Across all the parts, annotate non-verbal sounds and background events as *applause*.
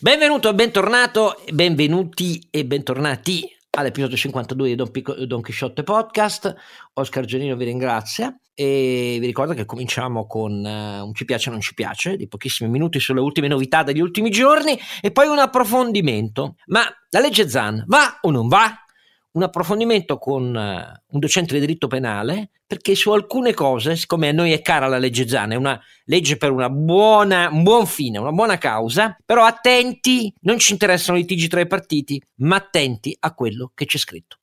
Benvenuto e bentornato, benvenuti e bentornati all'episodio 52 di Don, Pico, Don Chisciotte Podcast. Oscar Giannino vi ringrazia e vi ricordo che cominciamo con uh, un ci piace o non ci piace di pochissimi minuti sulle ultime novità degli ultimi giorni e poi un approfondimento. Ma la legge Zan va o non va? Un approfondimento con uh, un docente di diritto penale, perché su alcune cose, siccome a noi è cara la legge Zana, è una legge per buona, un buon fine, una buona causa, però attenti, non ci interessano litigi tra i partiti, ma attenti a quello che c'è scritto.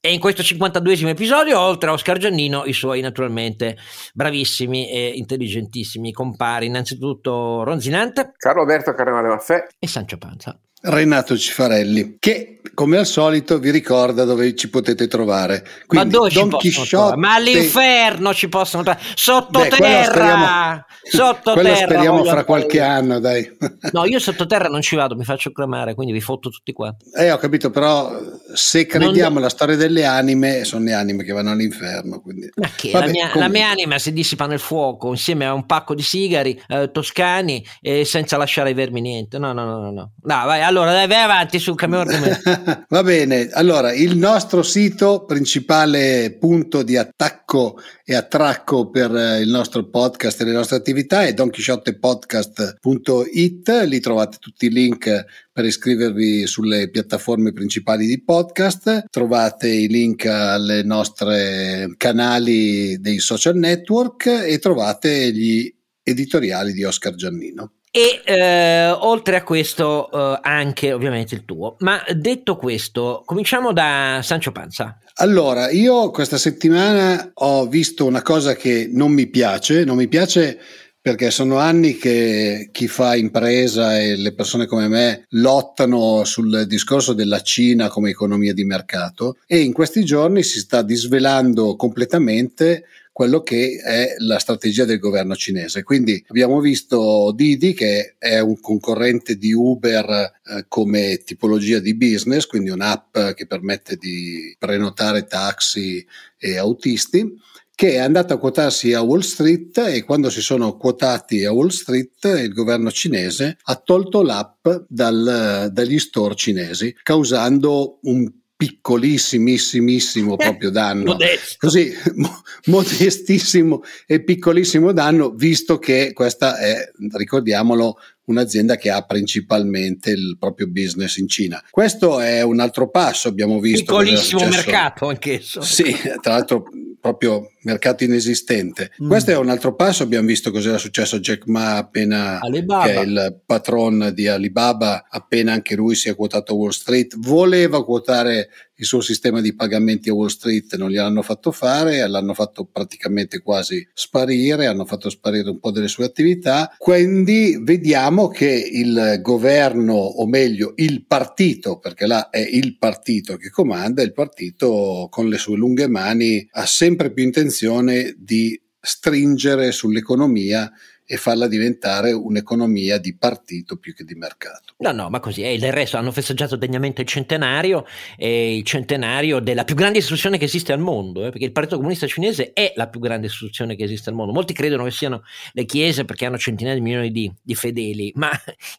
E in questo 52esimo episodio, oltre a Oscar Giannino, i suoi naturalmente bravissimi e intelligentissimi compari, innanzitutto Ronzinante, Carlo Alberto Carnevale Maffè. E Sancio Panza. Renato Cifarelli, che come al solito vi ricorda dove ci potete trovare. Quindi, ma dove Don Chisciotte... Ma all'inferno ci possono trovare, sottoterra! Sottoterra! Quello speriamo fra qualche anno, dai. No, io sottoterra non ci vado, mi faccio cremare, quindi vi fotto tutti qua. Eh, ho capito, però se crediamo non... alla storia delle anime, sono le anime che vanno all'inferno. Quindi... Ma che? Vabbè, la, mia, la, mia, anima si dissipa nel fuoco insieme a un pacco di sigari eh, toscani e senza lasciare ai vermi niente. No, no, no, no. no. no vai, allora dai, vai avanti sul cambio *laughs* argomento. Va bene, allora il nostro sito, principale punto di attacco e attracco per eh, il nostro podcast e le nostre attività è donchisciottepodcast.it, lì trovate tutti i link per iscrivervi sulle piattaforme principali di podcast, trovate i link alle nostre canali dei social network e trovate gli editoriali di Oscar Giannino. E eh, oltre a questo eh, anche ovviamente il tuo. Ma detto questo, cominciamo da Sancio Panza. Allora, io questa settimana ho visto una cosa che non mi piace, non mi piace perché sono anni che chi fa impresa e le persone come me lottano sul discorso della Cina come economia di mercato e in questi giorni si sta disvelando completamente quello che è la strategia del governo cinese. Quindi abbiamo visto Didi che è un concorrente di Uber eh, come tipologia di business, quindi un'app che permette di prenotare taxi e autisti che è andato a quotarsi a Wall Street e quando si sono quotati a Wall Street il governo cinese ha tolto l'app dal, dagli store cinesi causando un piccolissimissimo proprio danno, Modesto. così *laughs* mo- modestissimo e piccolissimo danno, visto che questa è, ricordiamolo, un'azienda che ha principalmente il proprio business in Cina. Questo è un altro passo, abbiamo visto. Piccolissimo mercato anch'esso. Sì, tra l'altro proprio mercato inesistente. Mm. Questo è un altro passo, abbiamo visto cos'era successo a Jack Ma appena Alibaba. che è il patron di Alibaba, appena anche lui si è quotato a Wall Street, voleva quotare il suo sistema di pagamenti a Wall Street, non gliel'hanno fatto fare, l'hanno fatto praticamente quasi sparire, hanno fatto sparire un po' delle sue attività, quindi vediamo che il governo, o meglio il partito, perché là è il partito che comanda, il partito con le sue lunghe mani ha sempre più intenzione di stringere sull'economia e farla diventare un'economia di partito più che di mercato. No, no, ma così è. Del resto hanno festeggiato degnamente il centenario, eh, il centenario della più grande istituzione che esiste al mondo, eh, perché il Partito Comunista Cinese è la più grande istituzione che esiste al mondo. Molti credono che siano le chiese perché hanno centinaia di milioni di, di fedeli, *laughs* ma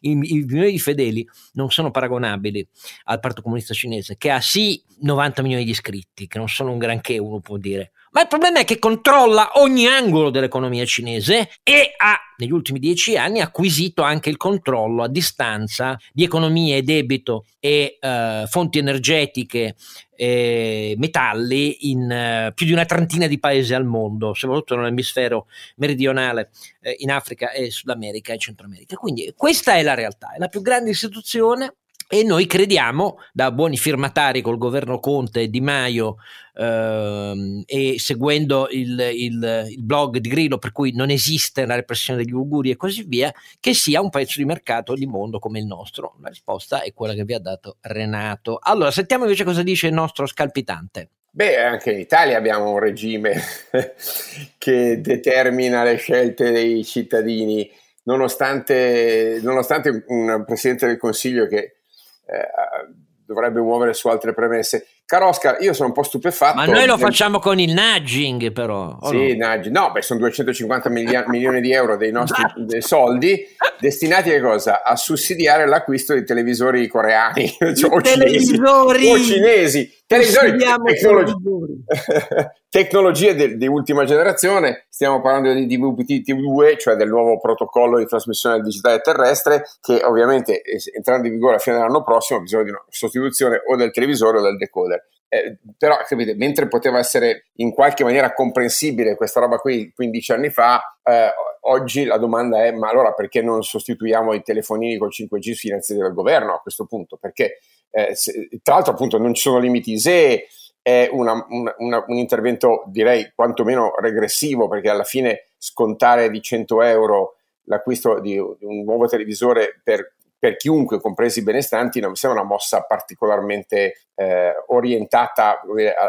i, i, milioni di fedeli non sono paragonabili al Partito Comunista Cinese, che ha sì 90 milioni di iscritti, che non sono un granché, uno può dire, ma il problema è che controlla ogni angolo dell'economia cinese e ha negli ultimi dieci anni acquisito anche il controllo a distanza di economie debito e eh, fonti energetiche e metalli in eh, più di una trentina di paesi al mondo, soprattutto nell'emisfero meridionale, eh, in Africa e Sud America e Centro America. Quindi questa è la realtà, è la più grande istituzione e noi crediamo, da buoni firmatari col governo Conte Di Maio ehm, e seguendo il, il, il, blog di Grillo per cui non esiste la repressione degli auguri e così via, che sia un pezzo di mercato di mondo come il nostro. La risposta è quella che vi ha dato Renato. Allora, sentiamo invece cosa dice il nostro scalpitante. Beh, anche in Italia abbiamo un regime *laughs* che determina le scelte dei cittadini, nonostante, nonostante un Presidente del Consiglio che dovrebbe muovere su altre premesse. Caro Oscar, io sono un po' stupefatto. Ma noi lo facciamo con il nudging, però. Sì, no? nudging. No, beh, sono 250 milia- *laughs* milioni di euro dei nostri dei soldi destinati a cosa? A sussidiare l'acquisto di televisori coreani *laughs* cioè, o, cinesi, o cinesi. Televisori, tecnologi- *laughs* tecnologie di ultima generazione. Stiamo parlando di DVB-T TV2, cioè del nuovo protocollo di trasmissione digitale terrestre, che ovviamente entrando in vigore a fine dell'anno prossimo ha bisogno di una sostituzione o del televisore o del decoder. Eh, però capite, mentre poteva essere in qualche maniera comprensibile questa roba qui 15 anni fa, eh, oggi la domanda è: ma allora perché non sostituiamo i telefonini col 5G finanziati dal governo a questo punto? Perché eh, se, tra l'altro, appunto, non ci sono limiti ISE, è una, una, una, un intervento direi quantomeno regressivo, perché alla fine scontare di 100 euro l'acquisto di un nuovo televisore per per chiunque, compresi i benestanti, non mi sembra una mossa particolarmente eh, orientata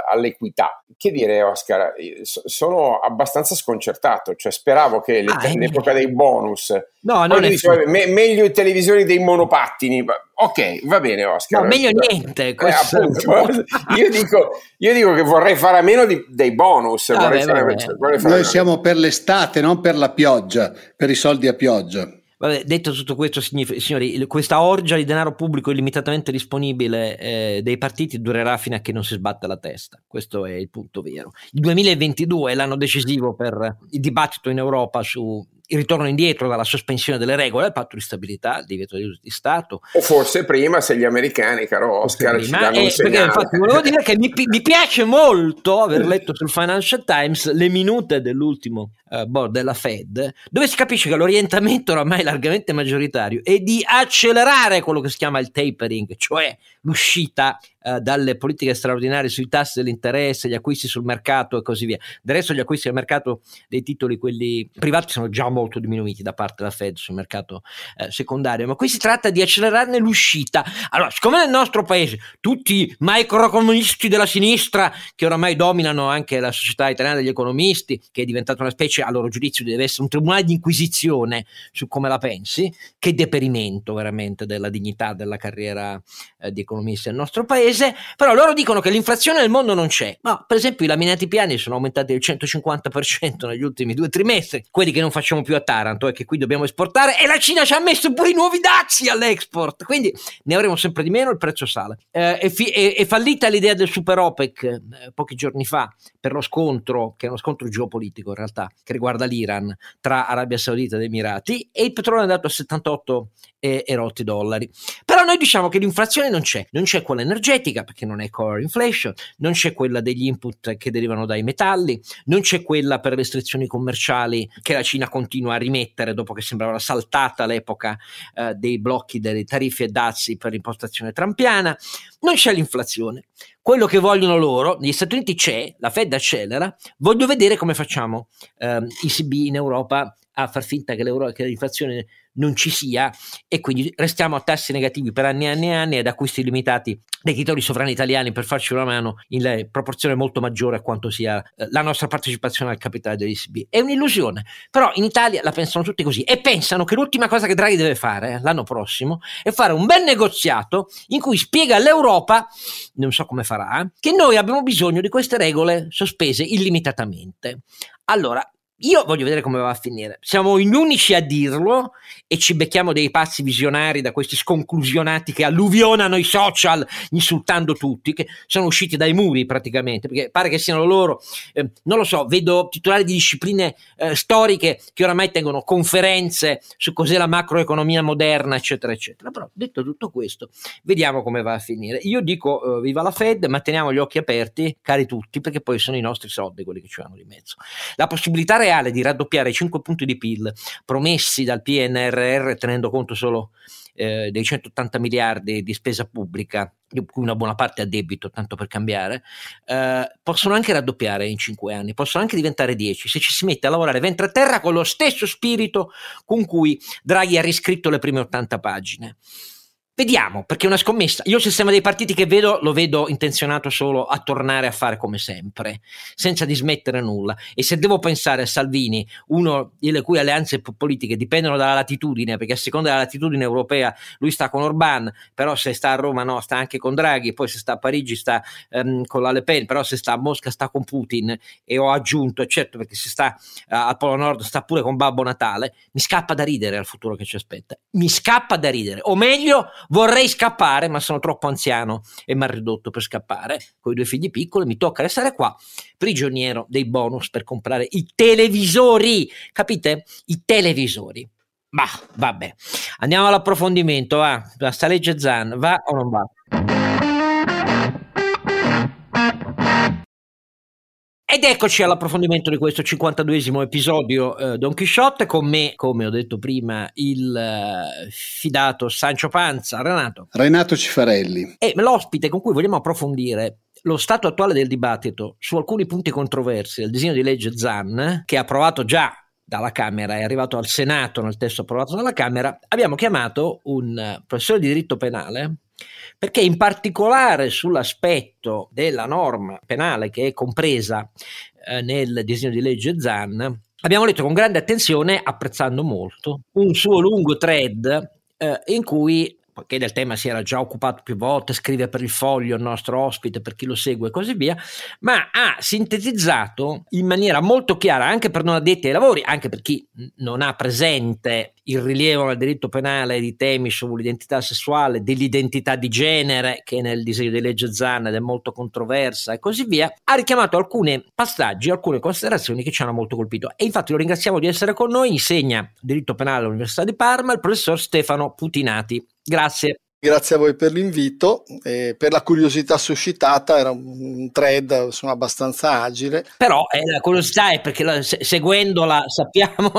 all'equità. Che dire, Oscar? Sono abbastanza sconcertato, cioè speravo che ah, l'epoca dei bonus. No, non è dicevo, me, meglio i televisori dei monopattini. Ok, va bene, Oscar. No, meglio niente. Eh, appunto, *laughs* io, dico, io, dico, che vorrei fare a meno di, dei bonus. Ah, vabbè, fare, vabbè. Noi siamo per l'estate, non per la pioggia, per i soldi a pioggia. Vabbè, detto tutto questo, signori, questa orgia di denaro pubblico illimitatamente disponibile eh, dei partiti durerà fino a che non si sbatta la testa. Questo è il punto vero. Il 2022 è l'anno decisivo per il dibattito in Europa su il ritorno indietro dalla sospensione delle regole del patto di stabilità, il divieto di, di Stato. O forse prima se gli americani, caro Oscar, prima, ci danno eh, un Perché infatti volevo dire che mi, mi, piace molto aver letto sul Financial Times le minute dell'ultimo uh, board della Fed, dove si capisce che l'orientamento oramai largamente maggioritario è di accelerare quello che si chiama il tapering, cioè l'uscita uh, dalle politiche straordinarie sui tassi dell'interesse, gli acquisti sul mercato e così via. Del resto gli acquisti al mercato dei titoli, quelli privati, sono già molto diminuiti da parte della Fed sul mercato uh, secondario, ma qui si tratta di accelerarne l'uscita. Allora, siccome nel nostro paese tutti i microcomunisti della sinistra, che oramai dominano anche la società italiana degli economisti, che è diventata una specie a loro giudizio deve essere un tribunale di inquisizione su come la pensi, che deperimento veramente della dignità della carriera eh, di economista nel nostro paese, però loro dicono che l'inflazione nel mondo non c'è, ma per esempio i laminati piani sono aumentati del 150% negli ultimi due trimestri, quelli che non facciamo più a Taranto e che qui dobbiamo esportare e la Cina ci ha messo pure i nuovi dazi all'export, quindi ne avremo sempre di meno, il prezzo sale. Eh, è, fi- è, è, fallita l'idea del super OPEC eh, pochi giorni fa per lo scontro, che è uno scontro geopolitico in realtà, che riguarda l'Iran tra Arabia Saudita ed Emirati e il petrolio è andato a 78 e, rotti dollari. Però noi diciamo che l'inflazione non c'è, non c'è quella energetica perché non è core inflation, non c'è quella degli input che derivano dai metalli, non c'è quella per restrizioni commerciali che la Cina continua a rimettere dopo che sembrava saltata l'epoca eh, dei blocchi delle tariffe e dazi per l'impostazione trampiana, non c'è l'inflazione. Quello che vogliono loro, negli Stati Uniti c'è, la Fed accelera, voglio vedere come facciamo eh, ECB in Europa a far finta che, che l'inflazione non ci sia e quindi restiamo a tassi negativi per anni e anni e anni ed acquisti limitati dei titoli sovrani italiani per farci una mano in proporzione molto maggiore a quanto sia eh, la nostra partecipazione al capitale dell'ECB. È un'illusione, però in Italia la pensano tutti così e pensano che l'ultima cosa che Draghi deve fare eh, l'anno prossimo è fare un bel negoziato in cui spiega all'Europa, non so come farà, che noi abbiamo bisogno di queste regole sospese illimitatamente. Allora, io voglio vedere come va a finire. Siamo gli unici a dirlo e ci becchiamo dei pazzi visionari da questi sconclusionati che alluvionano i social insultando tutti, che sono usciti dai muri praticamente, perché pare che siano loro, eh, non lo so, vedo titolari di discipline eh, storiche che oramai tengono conferenze su cos'è la macroeconomia moderna, eccetera, eccetera. Però detto tutto questo, vediamo come va a finire. Io dico eh, viva la Fed, ma teniamo gli occhi aperti, cari tutti, perché poi sono i nostri soldi quelli che ci vanno di mezzo. La possibilità reale reale di raddoppiare i 5 punti di PIL promessi dal PNRR tenendo conto solo eh, dei 180 miliardi di spesa pubblica, di cui una buona parte a debito, tanto per cambiare, eh, possono anche raddoppiare in 5 anni, possono anche diventare 10 se ci si mette a lavorare ventre a terra con lo stesso spirito con cui Draghi ha riscritto le prime 80 pagine. Vediamo, perché è una scommessa. Io il sistema dei partiti che vedo lo vedo intenzionato solo a tornare a fare come sempre, senza dismettere nulla. E se devo pensare a Salvini, uno le cui alleanze politiche dipendono dalla latitudine, perché a seconda della latitudine europea lui sta con Orban, però se sta a Roma no, sta anche con Draghi, poi se sta a Parigi sta um, con la Le Pen, però se sta a Mosca sta con Putin e ho aggiunto, certo perché se sta uh, al Polo Nord sta pure con Babbo Natale, mi scappa da ridere al futuro che ci aspetta. Mi scappa da ridere, o meglio Vorrei scappare, ma sono troppo anziano e mal ridotto per scappare. Con i due figli piccoli mi tocca restare qua, prigioniero dei bonus per comprare i televisori. Capite? I televisori. Ma vabbè, andiamo all'approfondimento. Va, sta legge Zan, va o non va? Ed eccoci all'approfondimento di questo 52esimo episodio eh, Don Quixote, con me, come ho detto prima, il eh, fidato Sancio Panza, Renato. Renato Cifarelli. E l'ospite con cui vogliamo approfondire lo stato attuale del dibattito su alcuni punti controversi del disegno di legge ZAN, che ha approvato già dalla Camera, è arrivato al Senato nel testo approvato dalla Camera, abbiamo chiamato un eh, professore di diritto penale perché in particolare sull'aspetto della norma penale che è compresa eh, nel disegno di legge ZAN, abbiamo letto con grande attenzione, apprezzando molto, un suo lungo thread eh, in cui poiché del tema si era già occupato più volte, scrive per il foglio il nostro ospite, per chi lo segue e così via, ma ha sintetizzato in maniera molto chiara, anche per non addetti ai lavori, anche per chi non ha presente il rilievo nel diritto penale di temi sull'identità sessuale, dell'identità di genere, che nel disegno di legge Zan è molto controversa e così via, ha richiamato alcuni passaggi, alcune considerazioni che ci hanno molto colpito. E infatti lo ringraziamo di essere con noi, insegna diritto penale all'Università di Parma il professor Stefano Putinati. Grazie. Grazie a voi per l'invito e per la curiosità suscitata, era un thread insomma, abbastanza agile. Però eh, la curiosità è perché la, se, seguendola *laughs* sappiamo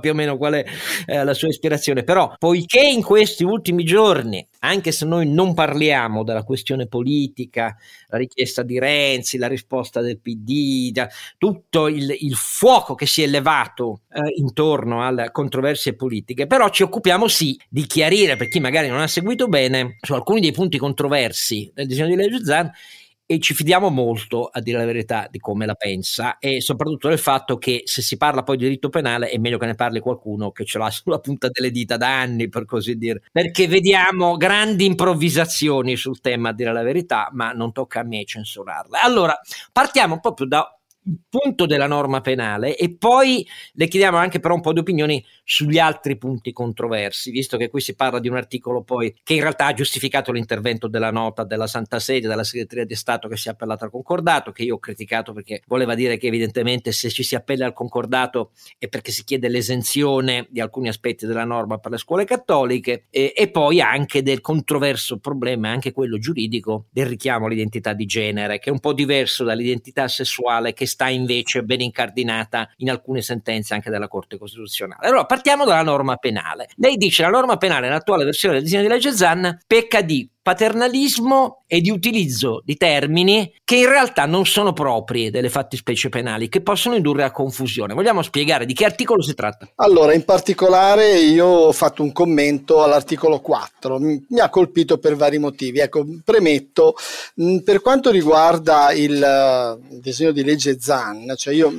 più o meno qual è eh, la sua ispirazione, però poiché in questi ultimi giorni anche se noi non parliamo della questione politica, la richiesta di Renzi, la risposta del PD, tutto il, il fuoco che si è levato eh, intorno alle controversie politiche, però ci occupiamo sì di chiarire per chi magari non ha seguito bene su alcuni dei punti controversi del disegno di legge Zan e ci fidiamo molto, a dire la verità, di come la pensa e soprattutto del fatto che se si parla poi di diritto penale è meglio che ne parli qualcuno che ce l'ha *laughs* sulla punta delle dita da anni, per così dire, perché vediamo grandi improvvisazioni sul tema, a dire la verità, ma non tocca a me censurarle. Allora, partiamo proprio da punto della norma penale e poi le chiediamo anche però un po' di opinioni sugli altri punti controversi, visto che qui si parla di un articolo poi che in realtà ha giustificato l'intervento della nota della Santa Sede, della Segreteria di Stato che si è appellata al concordato, che io ho criticato perché voleva dire che evidentemente se ci si appella al concordato è perché si chiede l'esenzione di alcuni aspetti della norma per le scuole cattoliche e, e poi anche del controverso problema, anche quello giuridico, del richiamo all'identità di genere, che è un po' diverso dall'identità sessuale che sta invece ben incardinata in alcune sentenze anche della Corte Costituzionale. Allora, partiamo dalla norma penale. Lei dice che la norma penale nell'attuale versione del disegno di legge Zan pecca di paternalismo e di utilizzo di termini che in realtà non sono propri delle fattispecie penali, che possono indurre a confusione. Vogliamo spiegare di che articolo si tratta? Allora, in particolare io ho fatto un commento all'articolo 4, mi ha colpito per vari motivi. Ecco, premetto, per quanto riguarda il uh, disegno di legge ZAN, cioè io,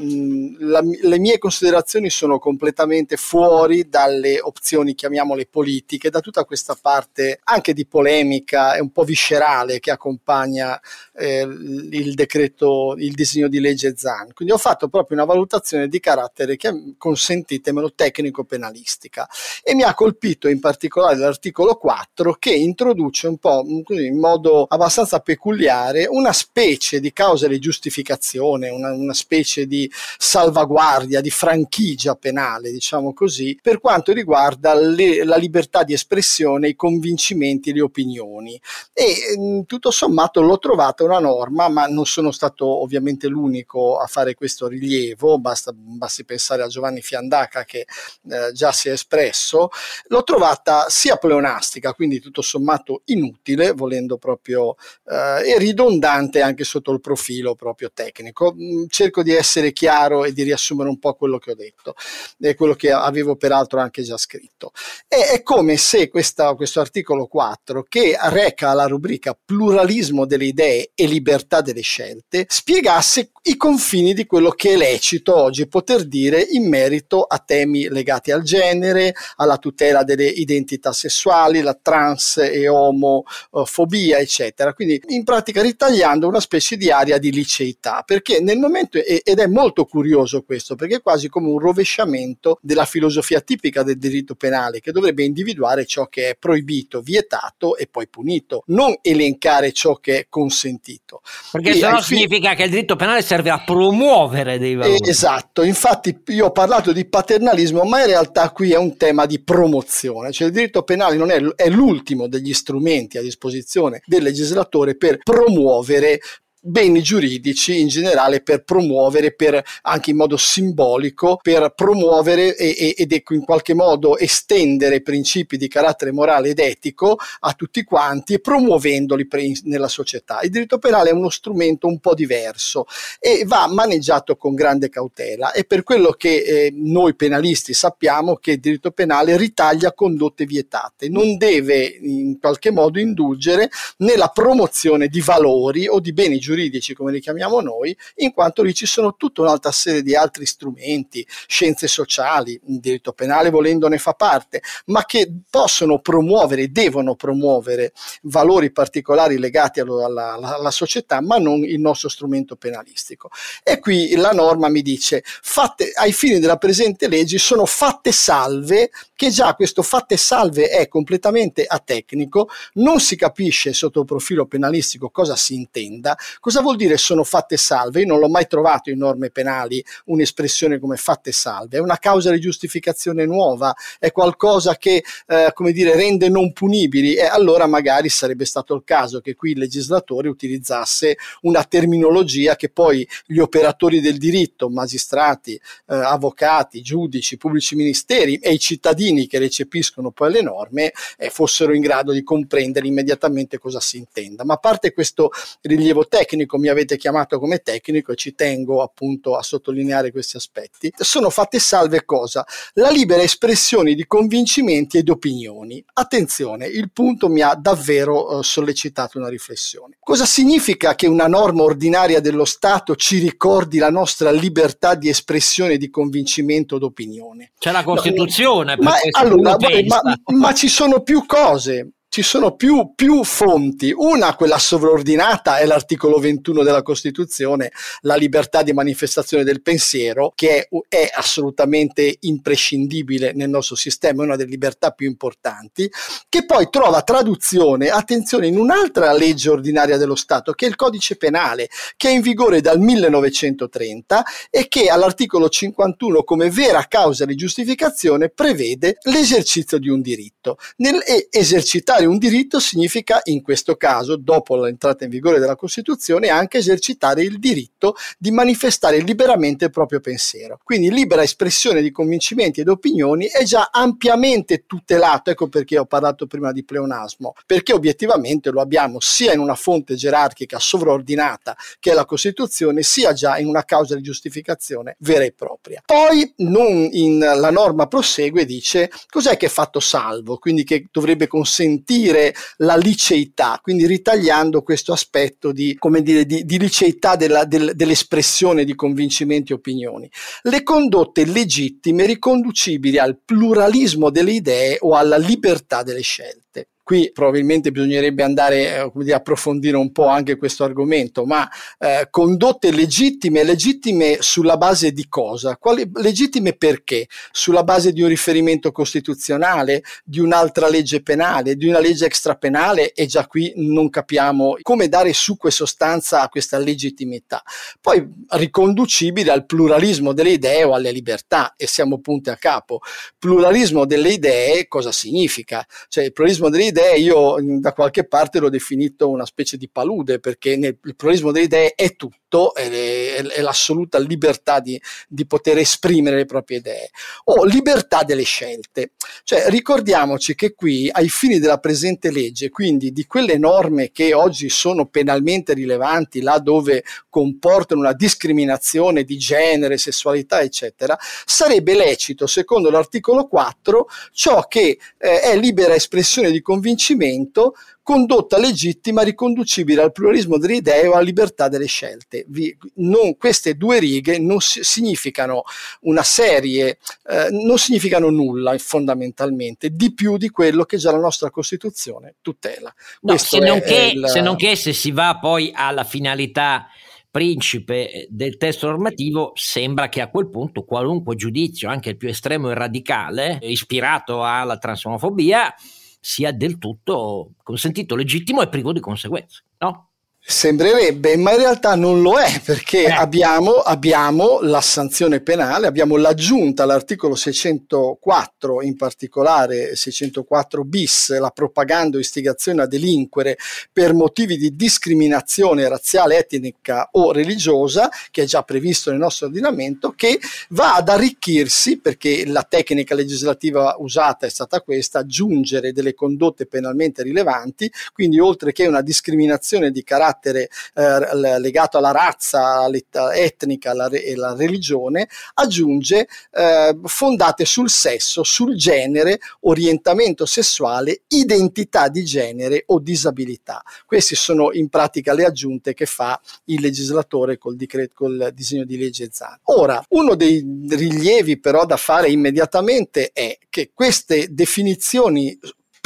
la, le mie considerazioni sono completamente fuori dalle opzioni, chiamiamole politiche, da tutta questa parte anche di polemica politica un po' viscerale che accompagna eh, il decreto, il disegno di legge ZAN. Quindi ho fatto proprio una valutazione di carattere che consentitemelo tecnico-penalistica e mi ha colpito in particolare l'articolo 4 che introduce un po' in modo abbastanza peculiare una specie di causa di giustificazione, una, una specie di salvaguardia, di franchigia penale, diciamo così, per quanto riguarda le, la libertà di espressione, i convincimenti le opinioni opinioni e mh, tutto sommato l'ho trovata una norma, ma non sono stato ovviamente l'unico a fare questo rilievo, basta, basti pensare a Giovanni Fiandaca che eh, già si è espresso, l'ho trovata sia pleonastica, quindi tutto sommato inutile, volendo proprio, eh, e ridondante anche sotto il profilo proprio tecnico. Mm, cerco di essere chiaro e di riassumere un po' quello che ho detto e quello che avevo peraltro anche già scritto. E, è come se questa, questo articolo 4, che reca la rubrica pluralismo delle idee e libertà delle scelte, spiegasse i confini di quello che è lecito oggi poter dire in merito a temi legati al genere, alla tutela delle identità sessuali, la trans e omofobia, eccetera. Quindi in pratica ritagliando una specie di area di liceità, perché nel momento, ed è molto curioso questo, perché è quasi come un rovesciamento della filosofia tipica del diritto penale, che dovrebbe individuare ciò che è proibito, vietato e poi punito, non elencare ciò che è consentito. Perché se no significa che il diritto penale serve a promuovere dei valori. Esatto, infatti io ho parlato di paternalismo, ma in realtà qui è un tema di promozione, cioè il diritto penale non è, è l'ultimo degli strumenti a disposizione del legislatore per promuovere beni giuridici in generale per promuovere, per, anche in modo simbolico, per promuovere e, ed ecco in qualche modo estendere principi di carattere morale ed etico a tutti quanti, promuovendoli nella società. Il diritto penale è uno strumento un po' diverso e va maneggiato con grande cautela e per quello che eh, noi penalisti sappiamo che il diritto penale ritaglia condotte vietate, non deve in qualche modo indulgere nella promozione di valori o di beni giuridici giuridici, come li chiamiamo noi, in quanto lì ci sono tutta un'altra serie di altri strumenti, scienze sociali, diritto penale volendo ne fa parte, ma che possono promuovere, devono promuovere valori particolari legati alla, alla, alla società, ma non il nostro strumento penalistico. E qui la norma mi dice, fatte, ai fini della presente legge sono fatte salve, che già questo fatte salve è completamente atecnico, non si capisce sotto il profilo penalistico cosa si intenda, Cosa vuol dire sono fatte salve? Io non l'ho mai trovato in norme penali un'espressione come fatte salve, è una causa di giustificazione nuova, è qualcosa che eh, come dire, rende non punibili e allora magari sarebbe stato il caso che qui il legislatore utilizzasse una terminologia che poi gli operatori del diritto, magistrati, eh, avvocati, giudici, pubblici ministeri e i cittadini che recepiscono poi le norme eh, fossero in grado di comprendere immediatamente cosa si intenda. Ma a parte questo rilievo tecnico, tecnico, mi avete chiamato come tecnico e ci tengo appunto a sottolineare questi aspetti. Sono fatte salve cosa? La libera espressione di convincimenti ed opinioni. Attenzione, il punto mi ha davvero eh, sollecitato una riflessione. Cosa significa che una norma ordinaria dello Stato ci ricordi la nostra libertà di espressione di convincimento d'opinione? C'è la Costituzione. No, ma, allora, ma, ma ci sono più cose ci sono più, più, fonti. Una, quella sovraordinata, è l'articolo 21 della Costituzione, la libertà di manifestazione del pensiero, che è, è, assolutamente imprescindibile nel nostro sistema, è una delle libertà più importanti, che poi trova traduzione, attenzione, in un'altra legge ordinaria dello Stato, che è il codice penale, che è in vigore dal 1930 e che all'articolo 51 come vera causa di giustificazione prevede l'esercizio di un diritto. Nel, esercitare un diritto significa, in questo caso, dopo l'entrata in vigore della Costituzione, anche esercitare il diritto di manifestare liberamente il proprio pensiero. Quindi libera espressione di convincimenti ed opinioni è già ampiamente tutelato, ecco perché ho parlato prima di pleonasmo, perché obiettivamente lo abbiamo sia in una fonte gerarchica sovraordinata che è la Costituzione, sia già in una causa di giustificazione vera e propria. Poi non in, la norma prosegue e dice cos'è che è fatto salvo, quindi che dovrebbe consentire garantire la liceità, quindi ritagliando questo aspetto di, dire, di, di liceità della, del, dell'espressione di convincimenti e opinioni. Le condotte legittime riconducibili al pluralismo delle idee o alla libertà delle scelte. Qui probabilmente bisognerebbe andare eh, dire, approfondire un po' anche questo argomento, ma eh, condotte legittime, legittime sulla base di cosa? Quali, legittime perché? Sulla base di un riferimento costituzionale, di un'altra legge penale, di una legge extrapenale e già qui non capiamo come dare succo e sostanza a questa legittimità. Poi riconducibile al pluralismo delle idee o alle libertà e siamo punti a capo. Pluralismo delle idee cosa significa? Cioè il pluralismo delle idee idee io da qualche parte l'ho definito una specie di palude perché nel, il pluralismo delle idee è tutto, è, è, è l'assoluta libertà di, di, poter esprimere le proprie idee o libertà delle scelte. Cioè ricordiamoci che qui ai fini della presente legge, quindi di quelle norme che oggi sono penalmente rilevanti là dove comportano una discriminazione di genere, sessualità, eccetera, sarebbe lecito, secondo l'articolo 4, ciò che eh, è libera espressione di convincimento condotta legittima riconducibile al pluralismo delle idee o alla libertà delle scelte. Vi, non, queste due righe non si, significano una serie, eh, non significano nulla fondamentalmente, di più di quello che già la nostra Costituzione tutela. No, se, non che, il... se non che se si va poi alla finalità principe del testo normativo, sembra che a quel punto qualunque giudizio, anche il più estremo e radicale, ispirato alla transomofobia, sia del tutto consentito, legittimo e privo di conseguenze, no? Sembrerebbe, ma in realtà non lo è perché eh. abbiamo, abbiamo, la sanzione penale, abbiamo l'aggiunta all'articolo 604, in particolare 604 bis, la propaganda o istigazione a delinquere per motivi di discriminazione razziale, etnica o religiosa, che è già previsto nel nostro ordinamento, che va ad arricchirsi, perché la tecnica legislativa usata è stata questa, aggiungere delle condotte penalmente rilevanti, quindi oltre che una discriminazione di carattere carattere eh, legato alla razza alla etnica alla re- e alla religione, aggiunge eh, fondate sul sesso, sul genere, orientamento sessuale, identità di genere o disabilità. Queste sono in pratica le aggiunte che fa il legislatore col, decreto, col disegno di legge ZAN. Ora, uno dei rilievi però da fare immediatamente è che queste definizioni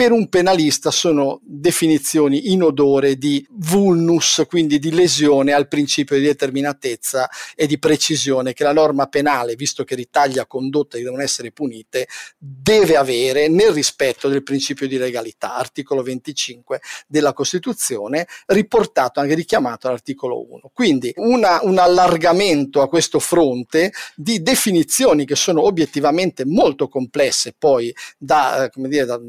per un penalista sono definizioni in odore di vulnus, quindi di lesione al principio di determinatezza e di precisione che la norma penale, visto che ritaglia condotte che devono essere punite, deve avere nel rispetto del principio di legalità, articolo 25 della Costituzione, riportato anche richiamato all'articolo 1. Quindi una, un allargamento a questo fronte di definizioni che sono obiettivamente molto complesse poi da, eh, come dire, da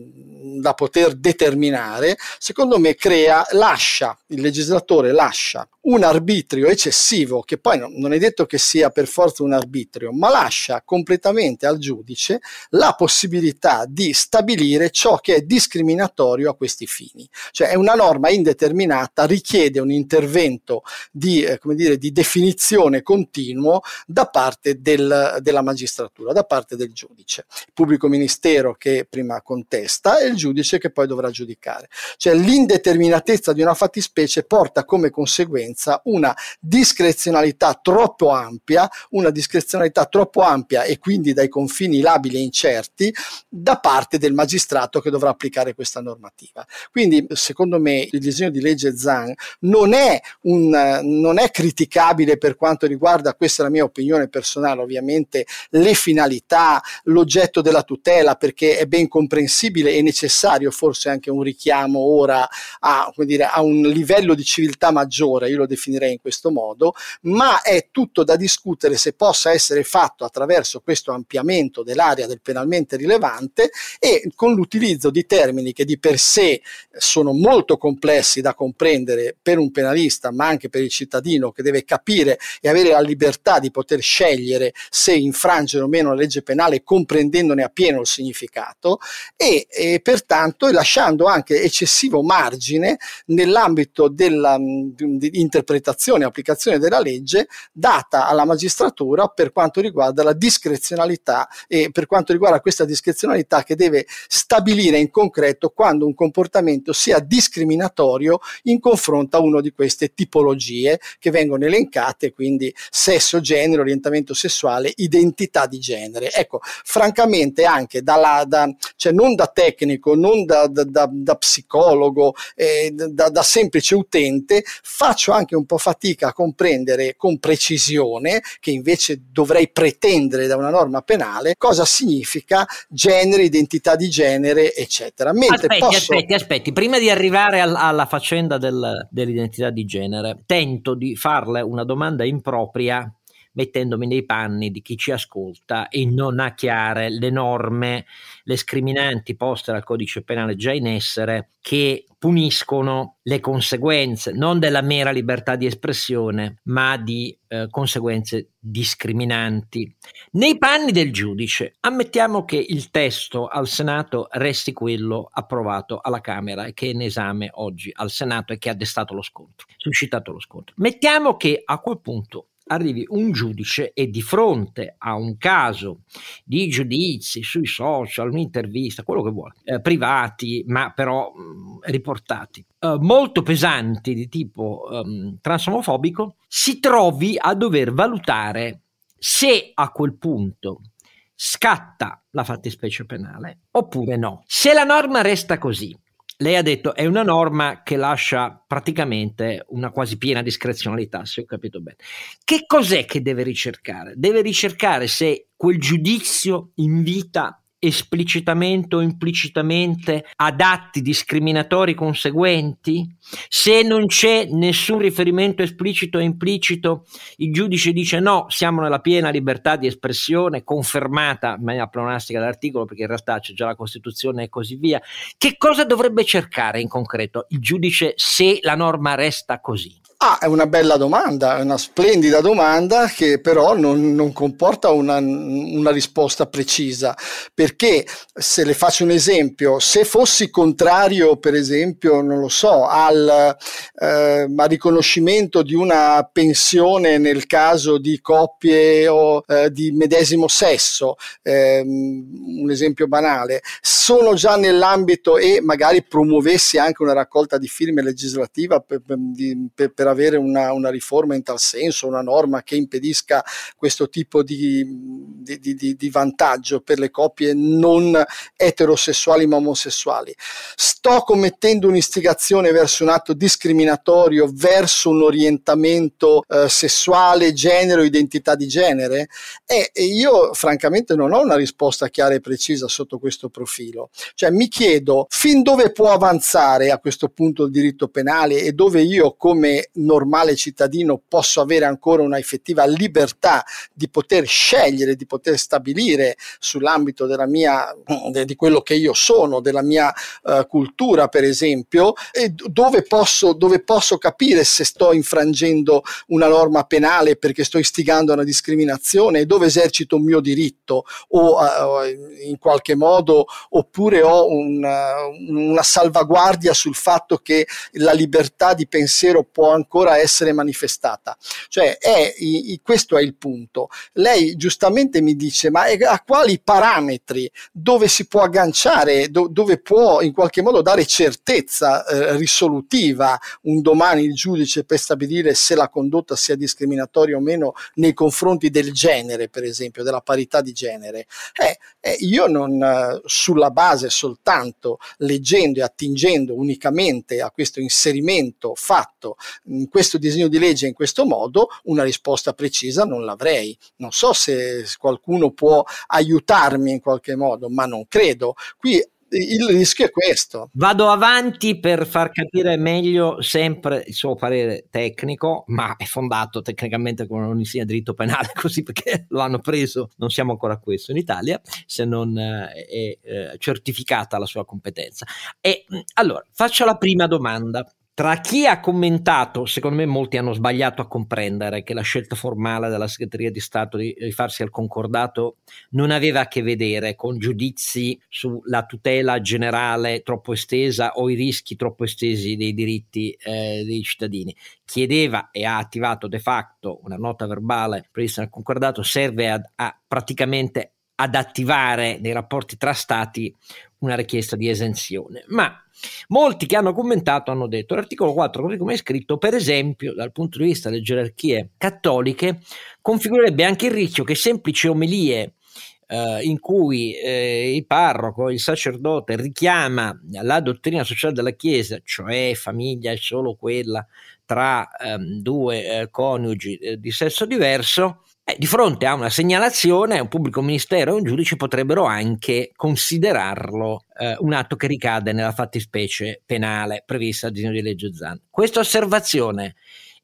da poter determinare, secondo me crea, lascia, il legislatore lascia un arbitrio eccessivo, che poi non è detto che sia per forza un arbitrio, ma lascia completamente al giudice la possibilità di stabilire ciò che è discriminatorio a questi fini. Cioè è una norma indeterminata, richiede un intervento di, eh, dire, di definizione continuo da parte del, della magistratura, da parte del giudice. Il pubblico ministero che prima contesta e il giudice che poi dovrà giudicare. Cioè l'indeterminatezza di una fattispecie porta come conseguenza una discrezionalità troppo ampia, una discrezionalità troppo ampia e quindi dai confini labili e incerti da parte del magistrato che dovrà applicare questa normativa. Quindi secondo me il disegno di legge Zan non è, un, non è criticabile per quanto riguarda, questa è la mia opinione personale ovviamente, le finalità, l'oggetto della tutela perché è ben comprensibile e necessario forse anche un richiamo ora a, dire, a un livello di civiltà maggiore. Io lo definirei in questo modo, ma è tutto da discutere se possa essere fatto attraverso questo ampliamento dell'area del penalmente rilevante e con l'utilizzo di termini che di per sé sono molto complessi da comprendere per un penalista, ma anche per il cittadino che deve capire e avere la libertà di poter scegliere se infrangere o meno la legge penale comprendendone appieno il significato e, e pertanto lasciando anche eccessivo margine nell'ambito della, di, interpretazione e applicazione della legge data alla magistratura per quanto riguarda la discrezionalità e per quanto riguarda questa discrezionalità che deve stabilire in concreto quando un comportamento sia discriminatorio in confronto a una di queste tipologie che vengono elencate, quindi sesso, genere, orientamento sessuale, identità di genere. Ecco, francamente anche dalla, da, cioè non da tecnico, non da, da, da, da psicologo, eh, da, da semplice utente, faccio anche anche un po' fatica a comprendere con precisione, che invece dovrei pretendere da una norma penale, cosa significa genere, identità di genere, eccetera. Mentre aspetti, posso... aspetti, aspetti, prima di arrivare al, alla faccenda del, dell'identità di genere, tento di farle una domanda impropria mettendomi nei panni di chi ci ascolta e non ha chiare le norme, le scriminanti poste dal codice penale già in essere che puniscono le conseguenze non della mera libertà di espressione, ma di eh, conseguenze discriminanti. Nei panni del giudice, ammettiamo che il testo al Senato resti quello approvato alla Camera e che è in esame oggi al Senato e che ha destato lo scontro, suscitato lo scontro. Mettiamo che a quel punto arrivi un giudice e di fronte a un caso di giudizi sui social, un'intervista, quello che vuole, eh, privati, ma però mh, mm, riportati, eh, molto pesanti di tipo um, transomofobico, si trovi a dover valutare se a quel punto scatta la fattispecie penale oppure no. Se la norma resta così, lei ha detto è una norma che lascia praticamente una quasi piena discrezionalità, se ho capito bene. Che cos'è che deve ricercare? Deve ricercare se quel giudizio invita esplicitamente o implicitamente ad atti discriminatori conseguenti? Se non c'è nessun riferimento esplicito e implicito, il giudice dice no, siamo nella piena libertà di espressione, confermata in maniera pronastica dall'articolo, perché in realtà c'è già la Costituzione e così via. Che cosa dovrebbe cercare in concreto il giudice se la norma resta così? Ah, è una bella domanda, è una splendida domanda che però non, non comporta una, una, risposta precisa, perché se le faccio un esempio, se fossi contrario, per esempio, non lo so, al, eh, al riconoscimento di una pensione nel caso di coppie o eh, di medesimo sesso, eh, un esempio banale, sono già nell'ambito e magari promuovessi anche una raccolta di firme legislativa per, per, per avere una, una, riforma in tal senso, una norma che impedisca questo tipo di, di, di, di vantaggio per le coppie non eterosessuali ma omosessuali. Sto commettendo un'istigazione verso un atto discriminatorio, verso un orientamento eh, sessuale, genere o identità di genere? E, e io francamente non ho una risposta chiara e precisa sotto questo profilo. Cioè mi chiedo fin dove può avanzare a questo punto il diritto penale e dove io come normale cittadino posso avere ancora una effettiva libertà di poter scegliere, di poter stabilire sull'ambito della mia, di quello che io sono, della mia uh, cultura per esempio, e dove posso, dove posso capire se sto infrangendo una norma penale perché sto istigando una discriminazione e dove esercito un mio diritto o uh, in qualche modo oppure ho una, una salvaguardia sul fatto che la libertà di pensiero può ancora essere manifestata. Cioè, è, i, questo è il punto. Lei giustamente mi dice, ma a quali parametri, dove si può agganciare, do, dove può in qualche modo dare certezza eh, risolutiva un domani il giudice per stabilire se la condotta sia discriminatoria o meno nei confronti del genere, per esempio, della parità di genere. Eh, eh, io non, eh, sulla base soltanto leggendo e attingendo unicamente a questo inserimento fatto in questo disegno di legge in questo modo, una risposta precisa non l'avrei. Non so se qualcuno può aiutarmi in qualche modo, ma non credo. Qui il rischio è questo. Vado avanti per far capire meglio sempre il suo parere tecnico, ma è fondato tecnicamente come non insegna diritto penale, *laughs* così perché lo hanno preso, non siamo ancora a questo in Italia, se non eh, è eh, certificata la sua competenza. E allora faccio la prima domanda. Tra chi ha commentato, secondo me molti hanno sbagliato a comprendere che la scelta formale della segreteria di Stato di rifarsi al concordato non aveva a che vedere con giudizi sulla tutela generale troppo estesa o i rischi troppo estesi dei diritti eh, dei cittadini. Chiedeva e ha attivato de facto una nota verbale prevista nel concordato, serve a, a praticamente ad attivare nei rapporti tra stati una richiesta di esenzione. Ma molti che hanno commentato hanno detto l'articolo 4, così come è scritto, per esempio, dal punto di vista delle gerarchie cattoliche, configurerebbe anche il rischio che semplici omelie eh, in cui eh, il parroco, il sacerdote richiama la dottrina sociale della Chiesa, cioè famiglia è solo quella tra ehm, due eh, coniugi eh, di sesso diverso, eh, di fronte a una segnalazione, un pubblico ministero e un giudice potrebbero anche considerarlo eh, un atto che ricade nella fattispecie penale prevista dal disegno di legge Zan. Questa osservazione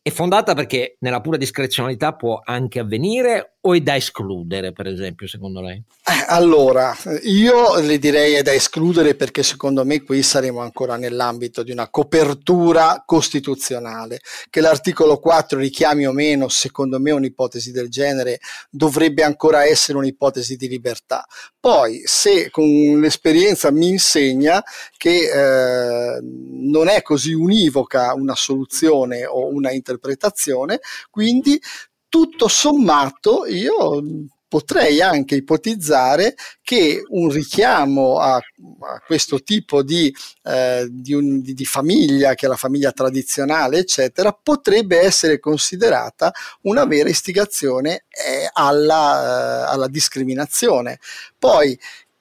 È fondata perché nella pura discrezionalità può anche avvenire o è da escludere, per esempio, secondo lei? Eh, allora, io le direi è da escludere perché secondo me qui saremo ancora nell'ambito di una copertura costituzionale. Che l'articolo 4 richiami o meno, secondo me un'ipotesi del genere dovrebbe ancora essere un'ipotesi di libertà. Poi, se con l'esperienza mi insegna che eh, non è così univoca una soluzione o una interpretazione, quindi tutto sommato io potrei anche ipotizzare che un richiamo a, a questo tipo di, eh, di, un, di, di, famiglia, che è la famiglia tradizionale, eccetera, potrebbe essere considerata una vera istigazione eh, alla, eh, alla discriminazione. Poi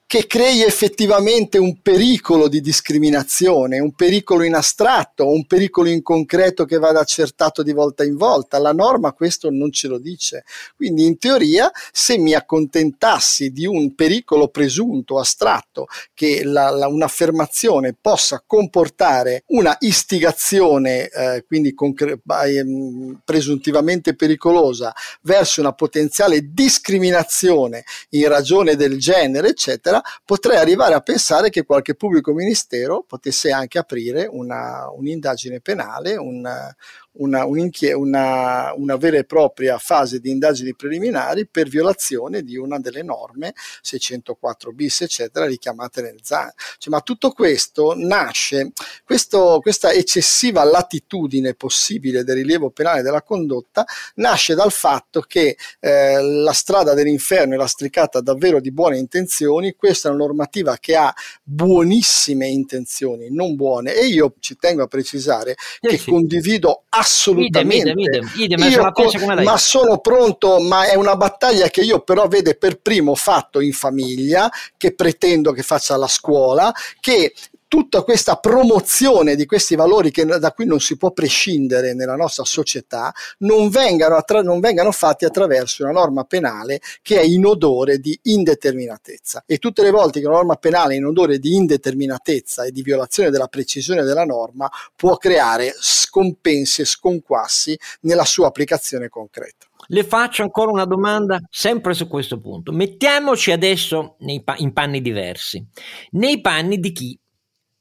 che crei effettivamente un pericolo di discriminazione, un pericolo in astratto, un pericolo in concreto che vada accertato di volta in volta. La norma questo non ce lo dice. Quindi in teoria se mi accontentassi di un pericolo presunto, astratto, che la, la, un'affermazione possa comportare una istigazione, eh, quindi concre- ehm, presuntivamente pericolosa, verso una potenziale discriminazione in ragione del genere, eccetera, potrei arrivare a pensare che qualche pubblico ministero potesse anche aprire una, un'indagine penale, un, una, una, una, vera e propria fase di indagini preliminari per violazione di una delle norme 604 bis eccetera richiamate nel ZAN. Cioè, ma tutto questo nasce, questo, questa eccessiva latitudine possibile del rilievo penale della condotta nasce dal fatto che eh, la strada dell'inferno è lastricata davvero di buone intenzioni, questa è una normativa che ha buonissime intenzioni, non buone e io ci tengo a precisare eh che condivido assolutamente assolutamente. Idem, idem, idem, io, co- ma sono pronto, ma è una battaglia che io però vede per primo fatto in famiglia, che pretendo che faccia la scuola, che tutta questa promozione di questi valori che, da cui non si può prescindere nella nostra società non vengano, attra- non vengano fatti attraverso una norma penale che è in odore di indeterminatezza. E tutte le volte che una norma penale è in odore di indeterminatezza e di violazione della precisione della norma può creare scompensi e sconquassi nella sua applicazione concreta. Le faccio ancora una domanda sempre su questo punto. Mettiamoci adesso pa- in panni diversi, nei panni di chi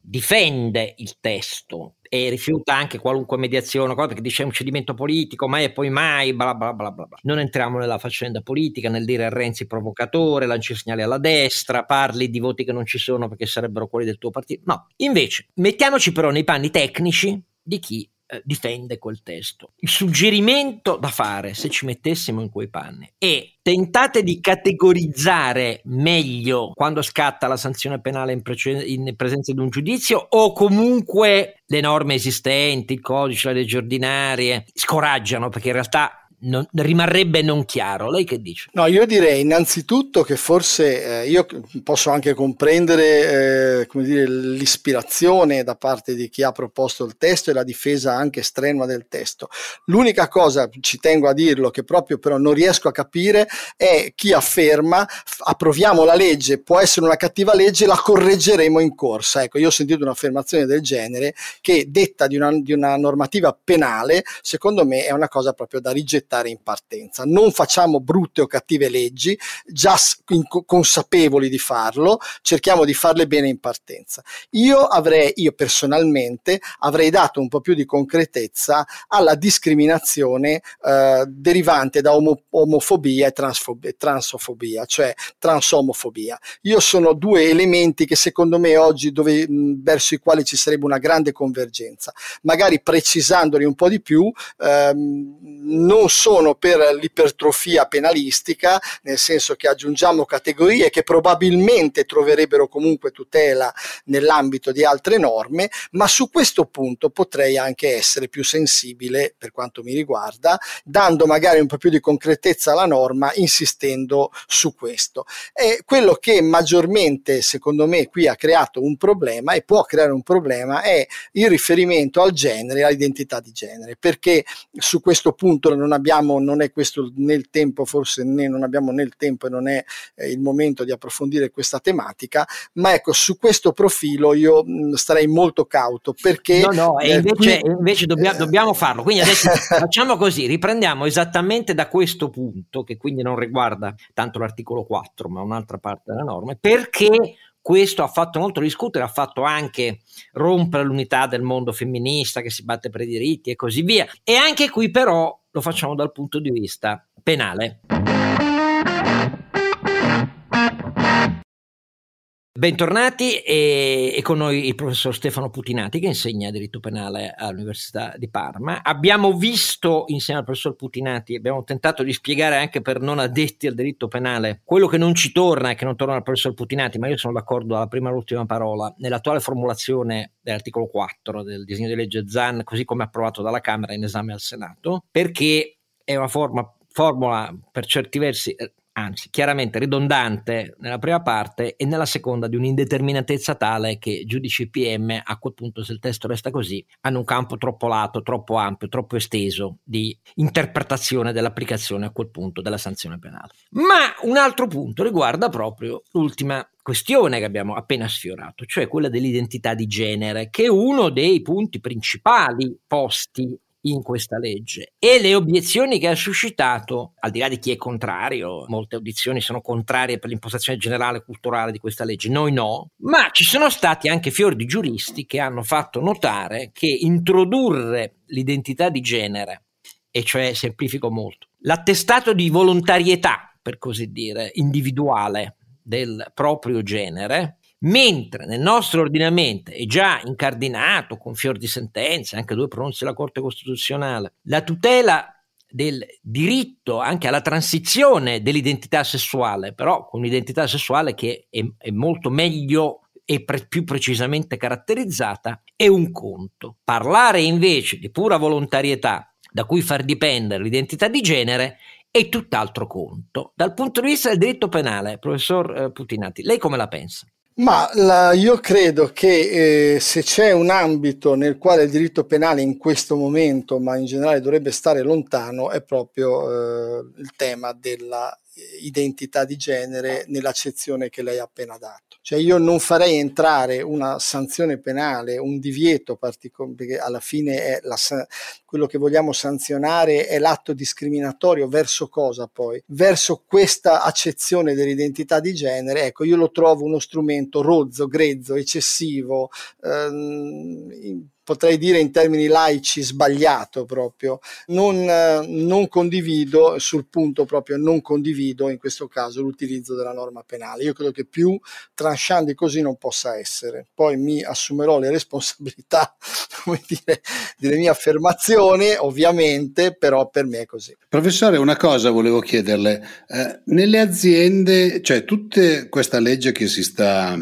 difende il testo e rifiuta anche qualunque mediazione, perché dice un cedimento politico, mai e poi mai, bla bla bla bla. bla. Non entriamo nella faccenda politica, nel dire a Renzi provocatore, lanci segnali alla destra, parli di voti che non ci sono perché sarebbero quelli del tuo partito. No, invece, mettiamoci però nei panni tecnici di chi eh, difende quel testo. Il suggerimento da fare, se ci mettessimo in quei panni, è tentate di categorizzare meglio quando scatta la sanzione penale in, prece- in presenza di un giudizio o comunque le norme esistenti, il codice, le leggi ordinarie, scoraggiano perché in realtà non, rimarrebbe non chiaro. Lei che dice? No, io direi innanzitutto che forse eh, io posso anche comprendere eh, dire, l'ispirazione da parte di chi ha proposto il testo e la difesa anche strenua del testo. L'unica cosa, ci tengo a dirlo, che proprio però non riesco a capire è chi afferma approviamo la legge, può essere una cattiva legge, la correggeremo in corsa. Ecco, io ho sentito un'affermazione del genere che detta di una, di una normativa penale, secondo me è una cosa proprio da rigettare rispettare in partenza. Non facciamo brutte o cattive leggi, già consapevoli di farlo, cerchiamo di farle bene in partenza. Io avrei, io personalmente, avrei dato un po' più di concretezza alla discriminazione eh, derivante da omo- omofobia e transfobia, transofobia, cioè transomofobia. Io sono due elementi che secondo me oggi dove, verso i quali ci sarebbe una grande convergenza. Magari precisandoli un po' di più, ehm, non sono per l'ipertrofia penalistica, nel senso che aggiungiamo categorie che probabilmente troverebbero comunque tutela nell'ambito di altre norme, ma su questo punto potrei anche essere più sensibile per quanto mi riguarda, dando magari un po' più di concretezza alla norma, insistendo su questo. E quello che maggiormente, secondo me, qui ha creato un problema e può creare un problema è il riferimento al genere, all'identità di genere, perché su questo punto non abbiamo abbiamo, non è questo né il tempo, forse né, non abbiamo né il tempo e non è eh, il momento di approfondire questa tematica, ma ecco, su questo profilo io mh, starei molto cauto perché... No, no, e invece, qui, invece dobbiamo, eh, dobbiamo farlo. Quindi adesso *laughs* facciamo così, riprendiamo esattamente da questo punto, che quindi non riguarda tanto l'articolo 4, ma un'altra parte della norma, perché questo ha fatto molto discutere, ha fatto anche rompere l'unità del mondo femminista che si batte per i diritti e così via. E anche qui però lo facciamo dal punto di vista penale. Bentornati e, e, con noi il professor Stefano Putinati che insegna diritto penale all'Università di Parma. Abbiamo visto insieme al professor Putinati, abbiamo tentato di spiegare anche per non addetti al diritto penale quello che non ci torna e che non torna al professor Putinati, ma io sono d'accordo alla prima e all'ultima parola, nell'attuale formulazione dell'articolo 4 del disegno di legge ZAN, così come approvato dalla Camera in esame al Senato, perché è una forma, formula per certi versi anzi chiaramente ridondante nella prima parte e nella seconda di un'indeterminatezza tale che giudici e PM a quel punto se il testo resta così hanno un campo troppo lato, troppo ampio, troppo esteso di interpretazione dell'applicazione a quel punto della sanzione penale. Ma un altro punto riguarda proprio l'ultima questione che abbiamo appena sfiorato, cioè quella dell'identità di genere, che è uno dei punti principali posti in questa legge. E le obiezioni che ha suscitato, al di là di chi è contrario, molte audizioni sono contrarie per l'impostazione generale culturale di questa legge, noi no, ma ci sono stati anche fior di giuristi che hanno fatto notare che introdurre l'identità di genere, e cioè semplifico molto, l'attestato di volontarietà, per così dire, individuale del proprio genere, mentre nel nostro ordinamento è già incardinato con fior di sentenze, anche due pronunce della Corte Costituzionale, la tutela del diritto anche alla transizione dell'identità sessuale, però con un'identità sessuale che è, è molto meglio e pre- più precisamente caratterizzata, è un conto. Parlare invece di pura volontarietà da cui far dipendere l'identità di genere è tutt'altro conto. Dal punto di vista del diritto penale, professor eh, Putinati, lei come la pensa? Ma la, io credo che eh, se c'è un ambito nel quale il diritto penale in questo momento, ma in generale dovrebbe stare lontano, è proprio eh, il tema della identità di genere nell'accezione che lei ha appena dato. Cioè io non farei entrare una sanzione penale, un divieto particolare, perché alla fine la, quello che vogliamo sanzionare è l'atto discriminatorio verso cosa poi? Verso questa accezione dell'identità di genere, ecco io lo trovo uno strumento rozzo, grezzo, eccessivo, ehm, potrei dire in termini laici sbagliato proprio. Non, non, condivido, sul punto proprio non condivido in questo caso l'utilizzo della norma penale. Io credo che più tranchant di così non possa essere. Poi mi assumerò le responsabilità *laughs* come dire, delle mie affermazioni, ovviamente, però per me è così. Professore, una cosa volevo chiederle. Eh, nelle aziende, cioè tutta questa legge che si sta...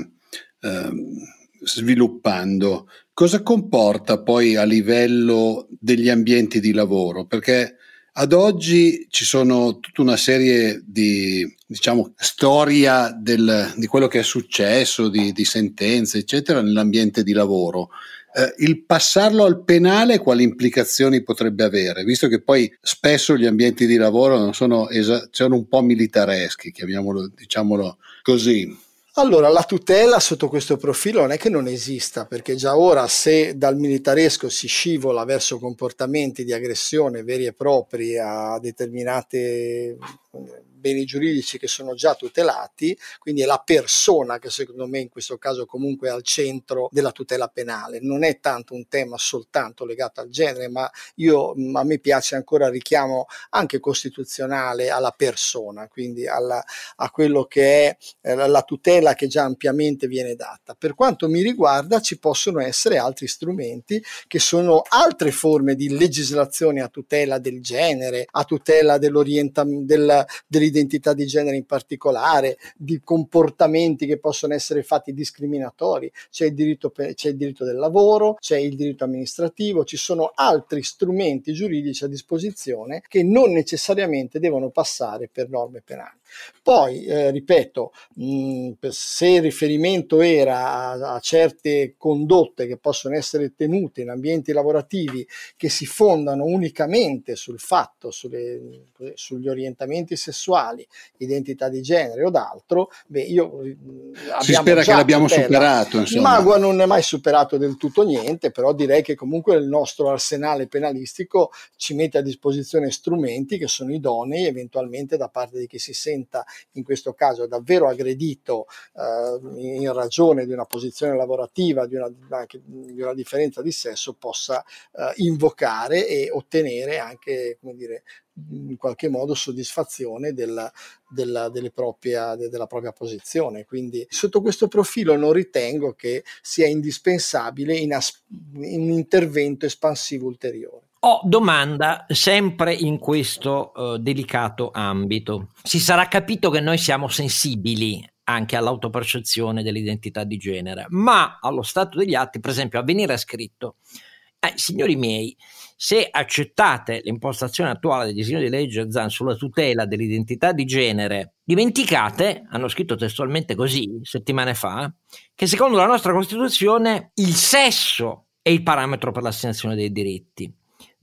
Eh, sviluppando, cosa comporta poi a livello degli ambienti di lavoro? Perché ad oggi ci sono tutta una serie di diciamo, storia del, di quello che è successo, di, di sentenze, eccetera, nell'ambiente di lavoro. Eh, il passarlo al penale quali implicazioni potrebbe avere? Visto che poi spesso gli ambienti di lavoro sono, esa- sono un po' militareschi, chiamiamolo, diciamolo così. Allora, la tutela sotto questo profilo non è che non esista, perché già ora se dal militaresco si scivola verso comportamenti di aggressione veri e propri a determinate beni giuridici che sono già tutelati, quindi è la persona che secondo me in questo caso comunque è al centro della tutela penale. Non è tanto un tema soltanto legato al genere, ma io a me piace ancora il richiamo anche costituzionale alla persona, quindi alla, a quello che è eh, la tutela che già ampiamente viene data. Per quanto mi riguarda ci possono essere altri strumenti che sono altre forme di legislazione a tutela del genere, a tutela dell'orientamento, del, identità di genere in particolare, di comportamenti che possono essere fatti discriminatori. C'è il diritto, c'è il diritto del lavoro, c'è il diritto amministrativo, ci sono altri strumenti giuridici a disposizione che non necessariamente devono passare per norme penali. Poi, eh, ripeto, mh, se il riferimento era a, a, certe condotte che possono essere tenute in ambienti lavorativi che si fondano unicamente sul fatto, sulle, sugli orientamenti sessuali, identità di genere o d'altro, beh, io si spera che l'abbiamo tutela. superato. Insomma. Magua non è mai superato del tutto niente, però direi che comunque il nostro arsenale penalistico ci mette a disposizione strumenti che sono idonei eventualmente da parte di chi si senta in questo caso davvero aggredito eh, in ragione di una posizione lavorativa, di una, anche di una differenza di sesso, possa eh, invocare e ottenere anche, come dire, in qualche modo soddisfazione della, della, propria, della, propria, posizione. Quindi sotto questo profilo non ritengo che sia indispensabile in as- un intervento espansivo ulteriore. Ho domanda sempre in questo uh, delicato ambito. Si sarà capito che noi siamo sensibili anche all'autopercezione dell'identità di genere, ma allo stato degli atti, per esempio, avvenire è scritto, eh, signori miei, se accettate l'impostazione attuale del disegno di legge ZAN sulla tutela dell'identità di genere, dimenticate, hanno scritto testualmente così settimane fa, che secondo la nostra Costituzione il sesso è il parametro per l'assegnazione dei diritti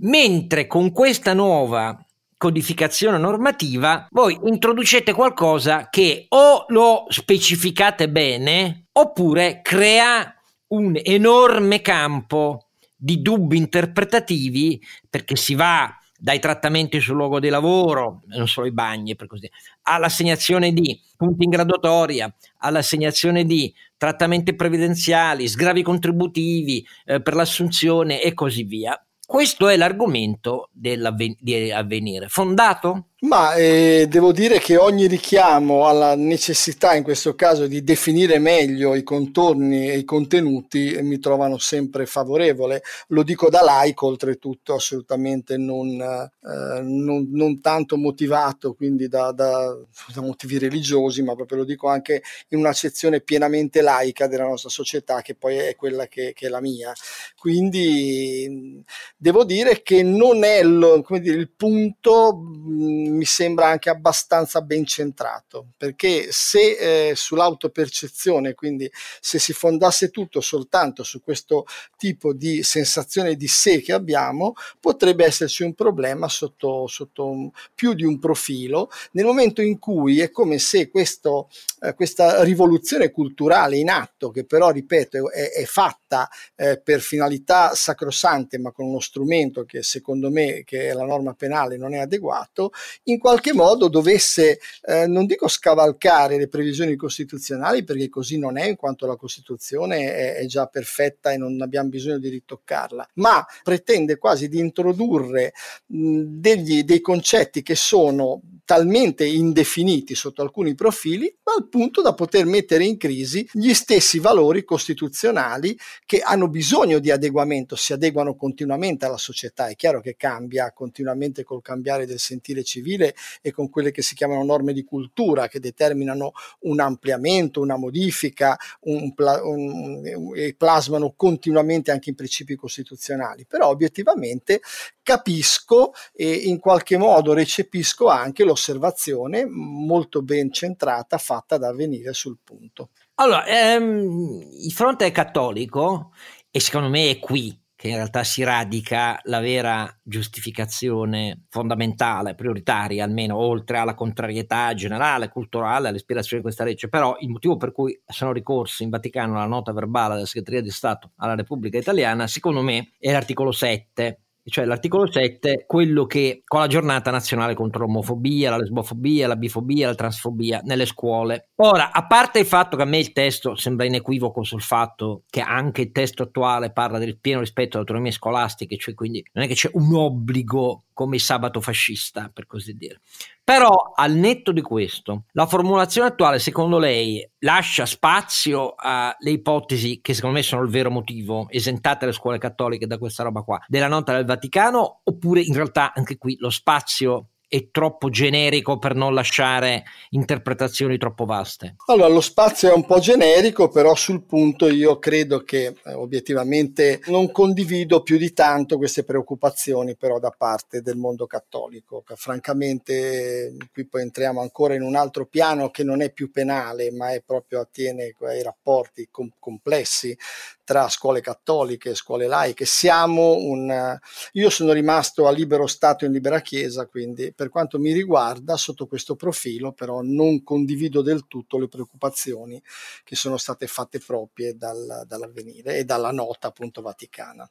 mentre con questa nuova codificazione normativa voi introducete qualcosa che o lo specificate bene oppure crea un enorme campo di dubbi interpretativi perché si va dai trattamenti sul luogo di lavoro, non solo i bagni per così all'assegnazione di punti in graduatoria, all'assegnazione di trattamenti previdenziali, sgravi contributivi eh, per l'assunzione e così via. Questo è l'argomento di avvenire. Fondato? Ma eh, devo dire che ogni richiamo alla necessità, in questo caso, di definire meglio i contorni e i contenuti mi trovano sempre favorevole. Lo dico da laico, oltretutto, assolutamente non, eh, non, non tanto motivato, quindi da, da, da, motivi religiosi, ma proprio lo dico anche in un'accezione pienamente laica della nostra società, che poi è quella che, che è la mia. Quindi devo dire che non è lo, dire, il punto. Mh, mi sembra anche abbastanza ben centrato, perché se eh, sull'autopercezione, quindi se si fondasse tutto soltanto su questo tipo di sensazione di sé che abbiamo, potrebbe esserci un problema sotto, sotto un, più di un profilo, nel momento in cui è come se questo, eh, questa rivoluzione culturale in atto, che però, ripeto, è, è fatta eh, per finalità sacrosante, ma con uno strumento che secondo me, che è la norma penale, non è adeguato, in qualche modo dovesse, eh, non dico scavalcare le previsioni costituzionali, perché così non è, in quanto la Costituzione è, è già perfetta e non abbiamo bisogno di ritoccarla, ma pretende quasi di introdurre mh, degli, dei concetti che sono talmente indefiniti sotto alcuni profili, al punto da poter mettere in crisi gli stessi valori costituzionali che hanno bisogno di adeguamento, si adeguano continuamente alla società, è chiaro che cambia continuamente col cambiare del sentire civile e con quelle che si chiamano norme di cultura che determinano un ampliamento, una modifica un, un, e plasmano continuamente anche in principi costituzionali, però obiettivamente capisco e in qualche modo recepisco anche l'osservazione molto ben centrata fatta da avvenire sul punto. Allora, ehm, il fronte cattolico, e secondo me è qui che in realtà si radica la vera giustificazione fondamentale, prioritaria, almeno oltre alla contrarietà generale, culturale, all'ispirazione di questa legge. Però il motivo per cui sono ricorsi in Vaticano la nota verbale della Segreteria di Stato alla Repubblica Italiana, secondo me, è l'articolo 7 cioè l'articolo 7, quello che con la giornata nazionale contro l'omofobia, la lesbofobia, la bifobia, la transfobia nelle scuole. Ora, a parte il fatto che a me il testo sembra inequivoco sul fatto che anche il testo attuale parla del pieno rispetto alle autonomie scolastiche, cioè quindi non è che c'è un obbligo come sabato fascista, per così dire. Però al netto di questo, la formulazione attuale secondo lei lascia spazio alle ipotesi che secondo me sono il vero motivo, esentate le scuole cattoliche da questa roba qua, della nota del Vaticano, oppure in realtà anche qui lo spazio è troppo generico per non lasciare interpretazioni troppo vaste? Allora, lo spazio è un po' generico, però sul punto io credo che eh, obiettivamente non condivido più di tanto queste preoccupazioni però da parte del mondo cattolico. Francamente, qui poi entriamo ancora in un altro piano che non è più penale, ma è proprio attiene ai rapporti com- complessi tra scuole cattoliche e scuole laiche. Siamo un, io sono rimasto a libero Stato in libera Chiesa, quindi per quanto mi riguarda, sotto questo profilo, però non condivido del tutto le preoccupazioni che sono state fatte proprie dal, dall'avvenire e dalla nota appunto vaticana.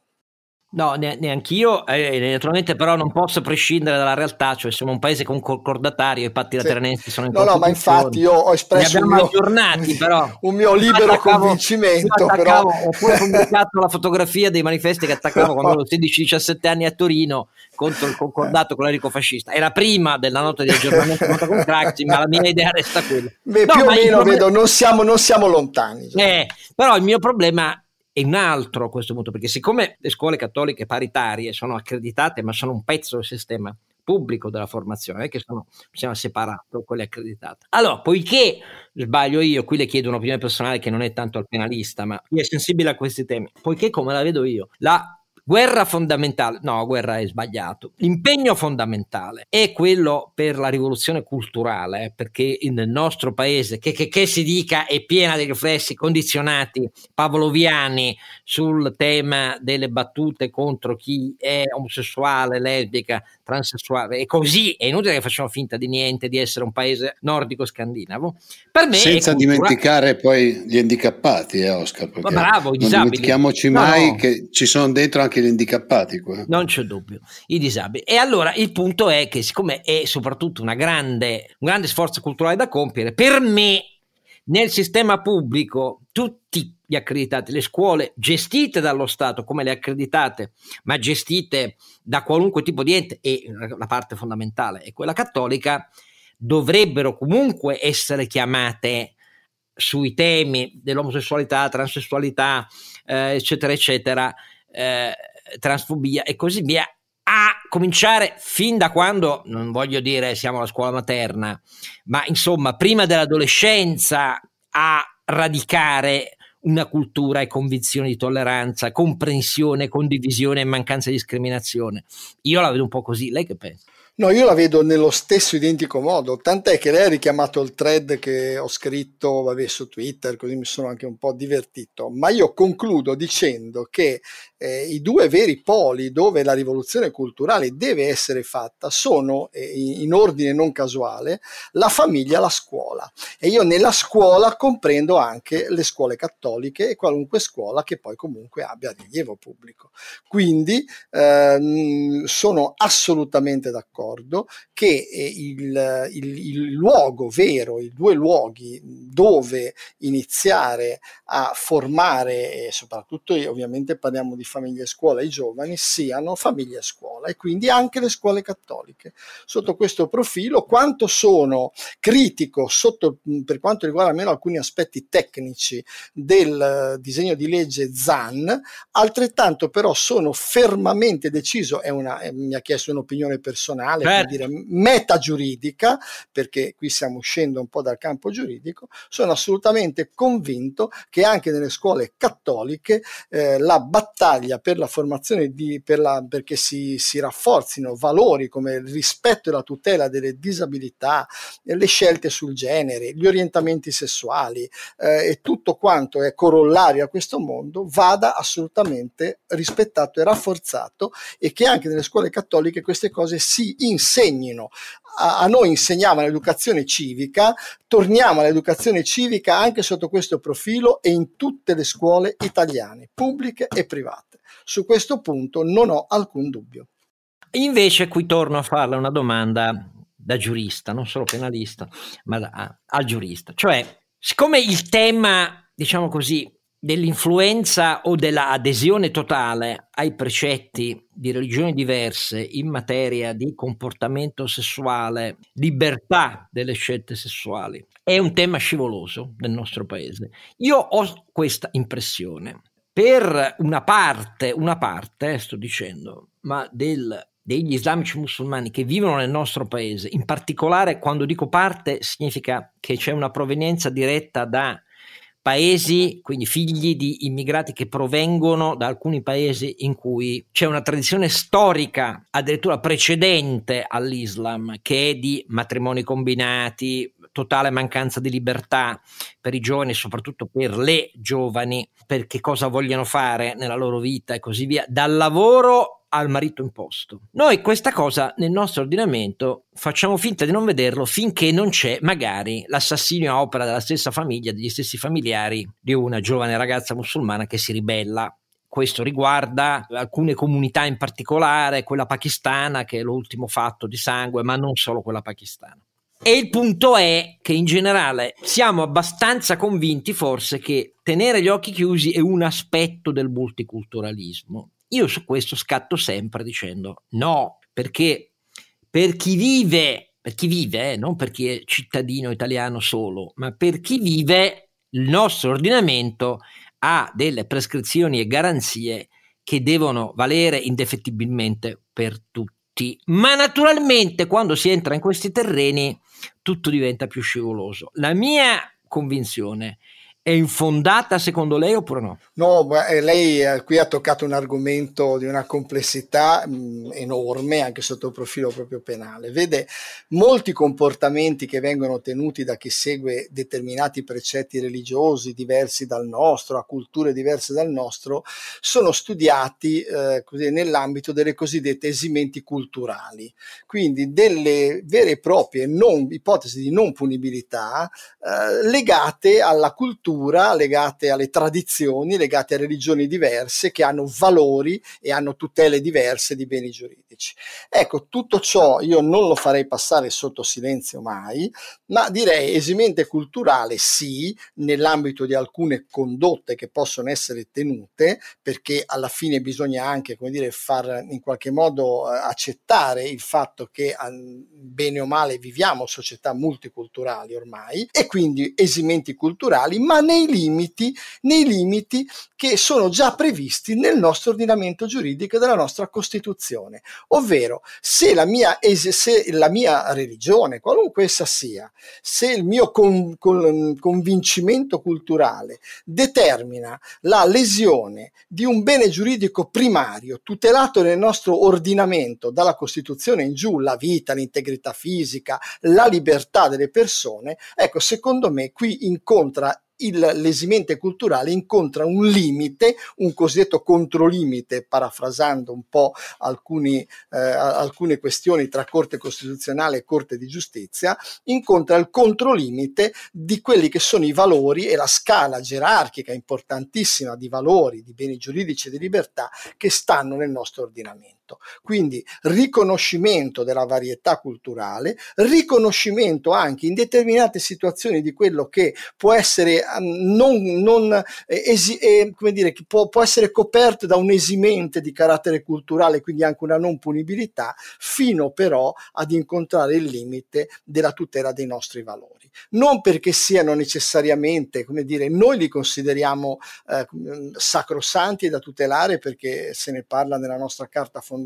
No, neanch'io, eh, naturalmente però non posso prescindere dalla realtà, cioè siamo un paese con concordatario, i patti sì. lateranensi sono in No, no, ma infatti io ho espresso un mio, aggiornati, *laughs* però. un mio libero attaccavo, convincimento. Però... Ho pure pubblicato la fotografia dei manifesti che attaccavo quando avevo 16-17 anni a Torino contro il concordato clerico-fascista. Era prima della nota di aggiornamento con Craxi, ma la mia idea resta quella. Beh, no, più o meno, problema... vedo, non siamo, non siamo lontani. Eh, però il mio problema è un altro a questo punto, perché siccome le scuole cattoliche paritarie sono accreditate, ma sono un pezzo del sistema pubblico della formazione, che sono, siamo separato quelle accreditate. Allora, poiché sbaglio io, qui le chiedo un'opinione personale che non è tanto al penalista, ma chi è sensibile a questi temi, poiché come la vedo io, la Guerra fondamentale, no, guerra è sbagliato. L'impegno fondamentale è quello per la rivoluzione culturale, eh, perché nel nostro paese, che, che, che, si dica, è piena di riflessi condizionati pavloviani sul tema delle battute contro chi è omosessuale, lesbica, transessuale, e così è inutile che facciamo finta di niente, di essere un paese nordico-scandinavo. Per me Senza dimenticare poi gli handicappati, eh, Oscar. Bravo, i disabili. Non dimentichiamoci mai no, no. che ci sono dentro anche gli handicappati qua. Non c'è dubbio, i disabili. E allora il punto è che siccome è soprattutto grande, un grande sforzo culturale da compiere, per me nel sistema pubblico tutti gli accreditati, le scuole gestite dallo Stato come le accreditate, ma gestite da qualunque tipo di ente, e la parte fondamentale è quella cattolica, dovrebbero comunque essere chiamate sui temi dell'omosessualità, transessualità, eh, eccetera, eccetera, eh, transfobia e così via, a cominciare fin da quando, non voglio dire siamo alla scuola materna, ma insomma prima dell'adolescenza a radicare una cultura e convinzione di tolleranza, comprensione, condivisione e mancanza di discriminazione. Io la vedo un po' così, lei che pensa? No, io la vedo nello stesso identico modo, tant'è che lei ha richiamato il thread che ho scritto vabbè, su Twitter, così mi sono anche un po' divertito, ma io concludo dicendo che eh, i due veri poli dove la rivoluzione culturale deve essere fatta sono, eh, in ordine non casuale, la famiglia e la scuola. E io nella scuola comprendo anche le scuole cattoliche e qualunque scuola che poi comunque abbia rilievo pubblico. Quindi ehm, sono assolutamente d'accordo che eh, il, il, il luogo vero, i due luoghi dove iniziare a formare, e soprattutto ovviamente parliamo di famiglie e scuola, i giovani, siano famiglie e scuola e quindi anche le scuole cattoliche. Sotto questo profilo, quanto sono critico sotto, per quanto riguarda almeno alcuni aspetti tecnici del disegno di legge ZAN, altrettanto però sono fermamente deciso, è una, mi ha chiesto un'opinione personale, certo. per dire meta giuridica, perché qui stiamo uscendo un po' dal campo giuridico, sono assolutamente convinto che anche nelle scuole cattoliche eh, la battaglia per la formazione di, per la, perché si, si rafforzino valori come il rispetto e la tutela delle disabilità, le scelte sul genere, gli orientamenti sessuali eh, e tutto quanto è corollario a questo mondo vada assolutamente rispettato e rafforzato e che anche nelle scuole cattoliche queste cose si insegnino. A, noi insegnavano l'educazione civica, torniamo all'educazione civica anche sotto questo profilo e in tutte le scuole italiane, pubbliche e private. Su questo punto non ho alcun dubbio. Invece qui torno a farle una domanda da giurista, non solo penalista, ma da, al giurista. Cioè, siccome il tema, diciamo così, dell'influenza o dell'adesione totale ai precetti di religioni diverse in materia di comportamento sessuale, libertà delle scelte sessuali, è un tema scivoloso nel nostro paese. Io ho questa impressione. Per una parte, una parte, sto dicendo, ma del degli islamici musulmani che vivono nel nostro paese, in particolare quando dico parte significa che c'è una provenienza diretta da paesi, quindi figli di immigrati che provengono da alcuni paesi in cui c'è una tradizione storica addirittura precedente all'Islam che è di matrimoni combinati, totale mancanza di libertà per i giovani, soprattutto per le giovani, per che cosa vogliono fare nella loro vita e così via, dal lavoro al marito imposto. Noi questa cosa nel nostro ordinamento facciamo finta di non vederlo finché non c'è magari l'assassinio a opera della stessa famiglia, degli stessi familiari di una giovane ragazza musulmana che si ribella. Questo riguarda alcune comunità in particolare, quella pakistana che è l'ultimo fatto di sangue, ma non solo quella pakistana. E il punto è che in generale siamo abbastanza convinti forse che tenere gli occhi chiusi è un aspetto del multiculturalismo io su questo scatto sempre dicendo no, perché per chi vive, per chi vive, eh, non per chi è cittadino italiano solo, ma per chi vive, il nostro ordinamento ha delle prescrizioni e garanzie che devono valere indefettibilmente per tutti. Ma naturalmente quando si entra in questi terreni tutto diventa più scivoloso. La mia convinzione è è infondata secondo lei oppure no? No, eh, lei eh, qui ha toccato un argomento di una complessità mm, enorme anche sotto il profilo proprio penale. Vede, molti comportamenti che vengono tenuti da chi segue determinati precetti religiosi diversi dal nostro, a culture diverse dal nostro, sono studiati eh, così, nell'ambito delle cosiddette esimenti culturali, quindi delle vere e proprie non, ipotesi di non punibilità eh, legate alla cultura cultura, legate alle tradizioni, legate a religioni diverse che hanno valori e hanno tutele diverse di beni giuridici. Ecco, tutto ciò io non lo farei passare sotto silenzio mai, ma direi esimente culturale sì, nell'ambito di alcune condotte che possono essere tenute, perché alla fine bisogna anche, come dire, far in qualche modo eh, accettare il fatto che bene o male viviamo società multiculturali ormai e quindi esimenti culturali, ma nei limiti, nei limiti che sono già previsti nel nostro ordinamento giuridico e della nostra Costituzione. Ovvero, se la mia, se la mia religione, qualunque essa sia, se il mio con, con, convincimento culturale determina la lesione di un bene giuridico primario tutelato nel nostro ordinamento dalla Costituzione in giù, la vita, l'integrità fisica, la libertà delle persone, ecco, secondo me qui incontra il l'esimente culturale incontra un limite, un cosiddetto controlimite, parafrasando un po' alcuni, eh, alcune questioni tra Corte Costituzionale e Corte di Giustizia, incontra il controlimite di quelli che sono i valori e la scala gerarchica importantissima di valori, di beni giuridici e di libertà che stanno nel nostro ordinamento. Quindi riconoscimento della varietà culturale, riconoscimento anche in determinate situazioni di quello che può essere Ehm, non, non eh, esi, eh, come dire, che può, può essere coperto da un esimente di carattere culturale, quindi anche una non punibilità, fino però ad incontrare il limite della tutela dei nostri valori. Non perché siano necessariamente, come dire, noi li consideriamo eh, sacrosanti da tutelare perché se ne parla nella nostra carta fondamentale,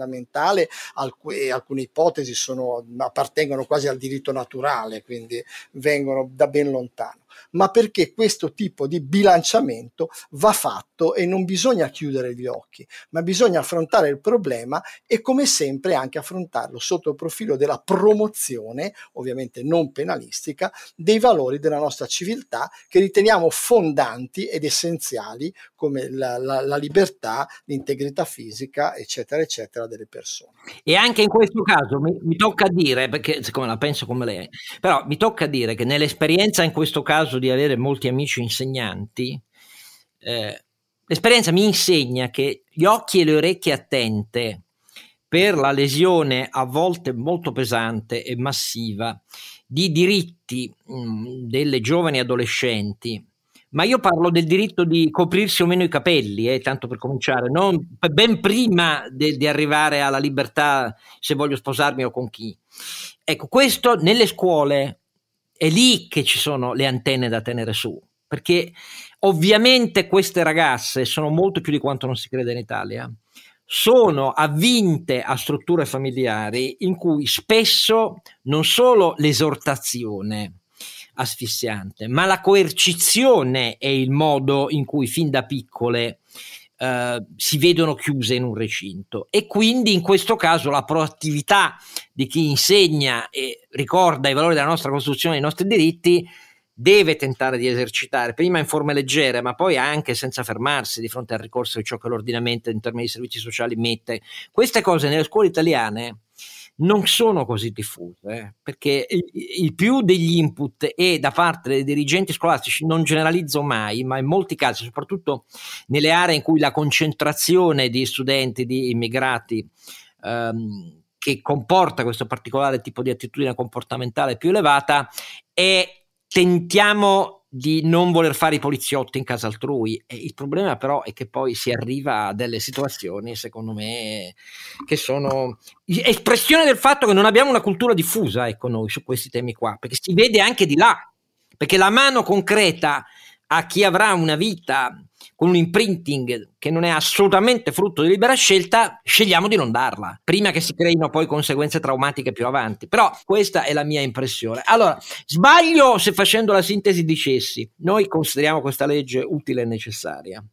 alc- alcune ipotesi sono, appartengono quasi al diritto naturale, quindi vengono da ben lontano ma perché questo tipo di bilanciamento va fatto e non bisogna chiudere gli occhi, ma bisogna affrontare il problema e come sempre anche affrontarlo sotto il profilo della promozione, ovviamente non penalistica, dei valori della nostra civiltà che riteniamo fondanti ed essenziali come la, la, la libertà, l'integrità fisica, eccetera, eccetera, delle persone. E anche in questo caso mi, mi tocca dire, perché siccome la penso come lei, però mi tocca dire che nell'esperienza in questo caso di avere molti amici insegnanti, eh, l'esperienza mi insegna che gli occhi e le orecchie attente per la lesione a volte molto pesante e massiva di diritti mh, delle giovani adolescenti ma io parlo del diritto di coprirsi o meno i capelli, eh, tanto per cominciare, non, ben prima di arrivare alla libertà se voglio sposarmi o con chi. Ecco, questo nelle scuole è lì che ci sono le antenne da tenere su, perché ovviamente queste ragazze sono molto più di quanto non si crede in Italia, sono avvinte a strutture familiari in cui spesso non solo l'esortazione asfissiante, ma la coercizione è il modo in cui fin da piccole Uh, si vedono chiuse in un recinto e quindi in questo caso la proattività di chi insegna e ricorda i valori della nostra Costituzione e i nostri diritti deve tentare di esercitare, prima in forme leggere, ma poi anche senza fermarsi di fronte al ricorso di ciò che l'ordinamento in termini di servizi sociali mette. Queste cose nelle scuole italiane non sono così diffuse, eh, perché il, più degli input è da parte dei dirigenti scolastici, non generalizzo mai, ma in molti casi, soprattutto nelle aree in cui la concentrazione di studenti, di immigrati, ehm, che comporta questo particolare tipo di attitudine comportamentale più elevata, è tentiamo di non voler fare i poliziotti in casa altrui. E il problema però è che poi si arriva a delle situazioni, secondo me, che sono espressione del fatto che non abbiamo una cultura diffusa, ecco, noi su questi temi qua, perché si vede anche di là, perché la mano concreta a chi avrà una vita con un imprinting che non è assolutamente frutto di libera scelta, scegliamo di non darla, prima che si creino poi conseguenze traumatiche più avanti. Però questa è la mia impressione. Allora, sbaglio se facendo la sintesi dicessi, noi consideriamo questa legge utile e necessaria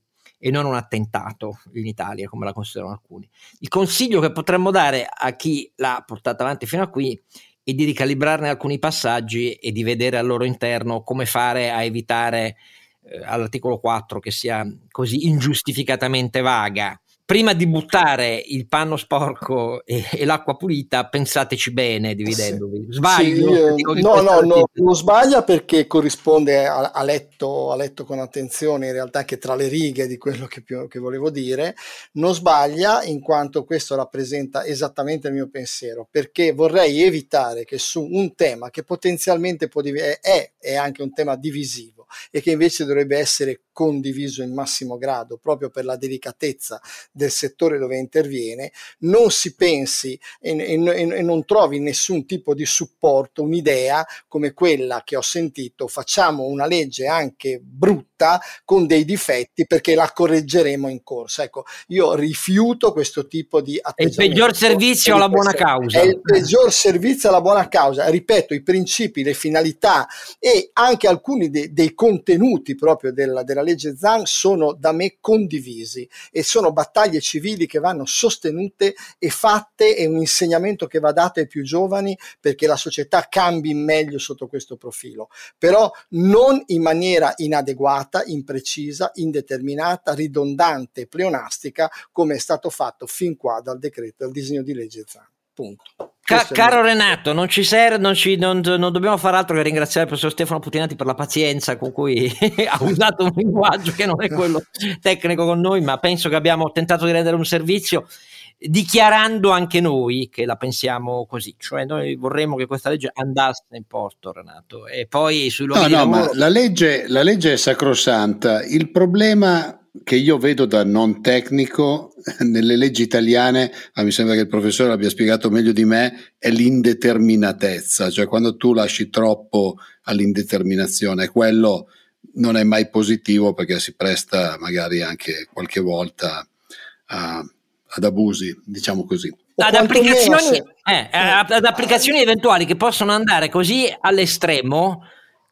e non un attentato in Italia come la considerano alcuni. Il consiglio che potremmo dare a chi l'ha portata avanti fino a qui è di ricalibrarne alcuni passaggi e di vedere al loro interno come fare a evitare all'articolo 4 che sia così ingiustificatamente vaga prima di buttare il panno sporco e, e l'acqua pulita, pensateci bene dividendovi. Sbaglio? Sì, no, no, no, non sbaglia perché corrisponde a, a, letto, a, letto, con attenzione in realtà che tra le righe di quello che, più, che volevo dire. Non sbaglia in quanto questo rappresenta esattamente il mio pensiero, perché vorrei evitare che su un tema che potenzialmente può div- è, è anche un tema divisivo e che invece dovrebbe essere condiviso in massimo grado proprio per la delicatezza del settore dove interviene, non si pensi e, e, e, non trovi nessun tipo di supporto, un'idea come quella che ho sentito, facciamo una legge anche brutta con dei difetti perché la correggeremo in corsa. Ecco, io rifiuto questo tipo di atteggiamento. È il peggior servizio alla buona causa. È il peggior servizio alla buona causa. Ripeto, i principi, le finalità e anche alcuni de, dei contenuti proprio della, della legge Zan sono da me condivisi e sono battaglie civili che vanno sostenute e fatte e un insegnamento che va dato ai più giovani perché la società cambi meglio sotto questo profilo, però non in maniera inadeguata, imprecisa, indeterminata, ridondante, pleonastica come è stato fatto fin qua dal decreto, dal disegno di legge Zan. Punto. Ca- caro Renato, non ci serve, non, ci, non, non, dobbiamo fare altro che ringraziare il professor Stefano Putinati per la pazienza con cui *laughs* ha usato un linguaggio che non è quello tecnico con noi, ma penso che abbiamo tentato di rendere un servizio dichiarando anche noi che la pensiamo così, cioè noi vorremmo che questa legge andasse in porto, Renato, e poi sui luoghi no, no, lavoro... ma la legge, la legge è sacrosanta, il problema che io vedo da non tecnico *laughs* nelle leggi italiane, ma mi sembra che il professore l'abbia spiegato meglio di me, è l'indeterminatezza, cioè quando tu lasci troppo all'indeterminazione, quello non è mai positivo perché si presta magari anche qualche volta a, ad abusi, diciamo così. Ad applicazioni, eh, ad applicazioni eventuali che possono andare così all'estremo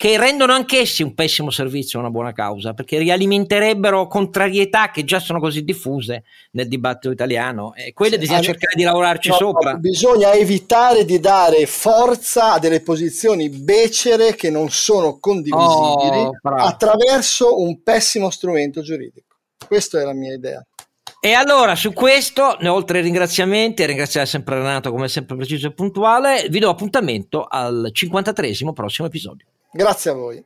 che rendono anch'essi un pessimo servizio a una buona causa, perché rialimenterebbero contrarietà che già sono così diffuse nel dibattito italiano e quelle sì, bisogna cercare di lavorarci no, sopra. Bisogna evitare di dare forza a delle posizioni becere che non sono condivisibili oh, attraverso un pessimo strumento giuridico. Questa è la mia idea. E allora su questo, oltre ai ringraziamenti, e ringraziare sempre Renato come sempre preciso e puntuale, vi do appuntamento al 53 prossimo episodio. Grazie a voi.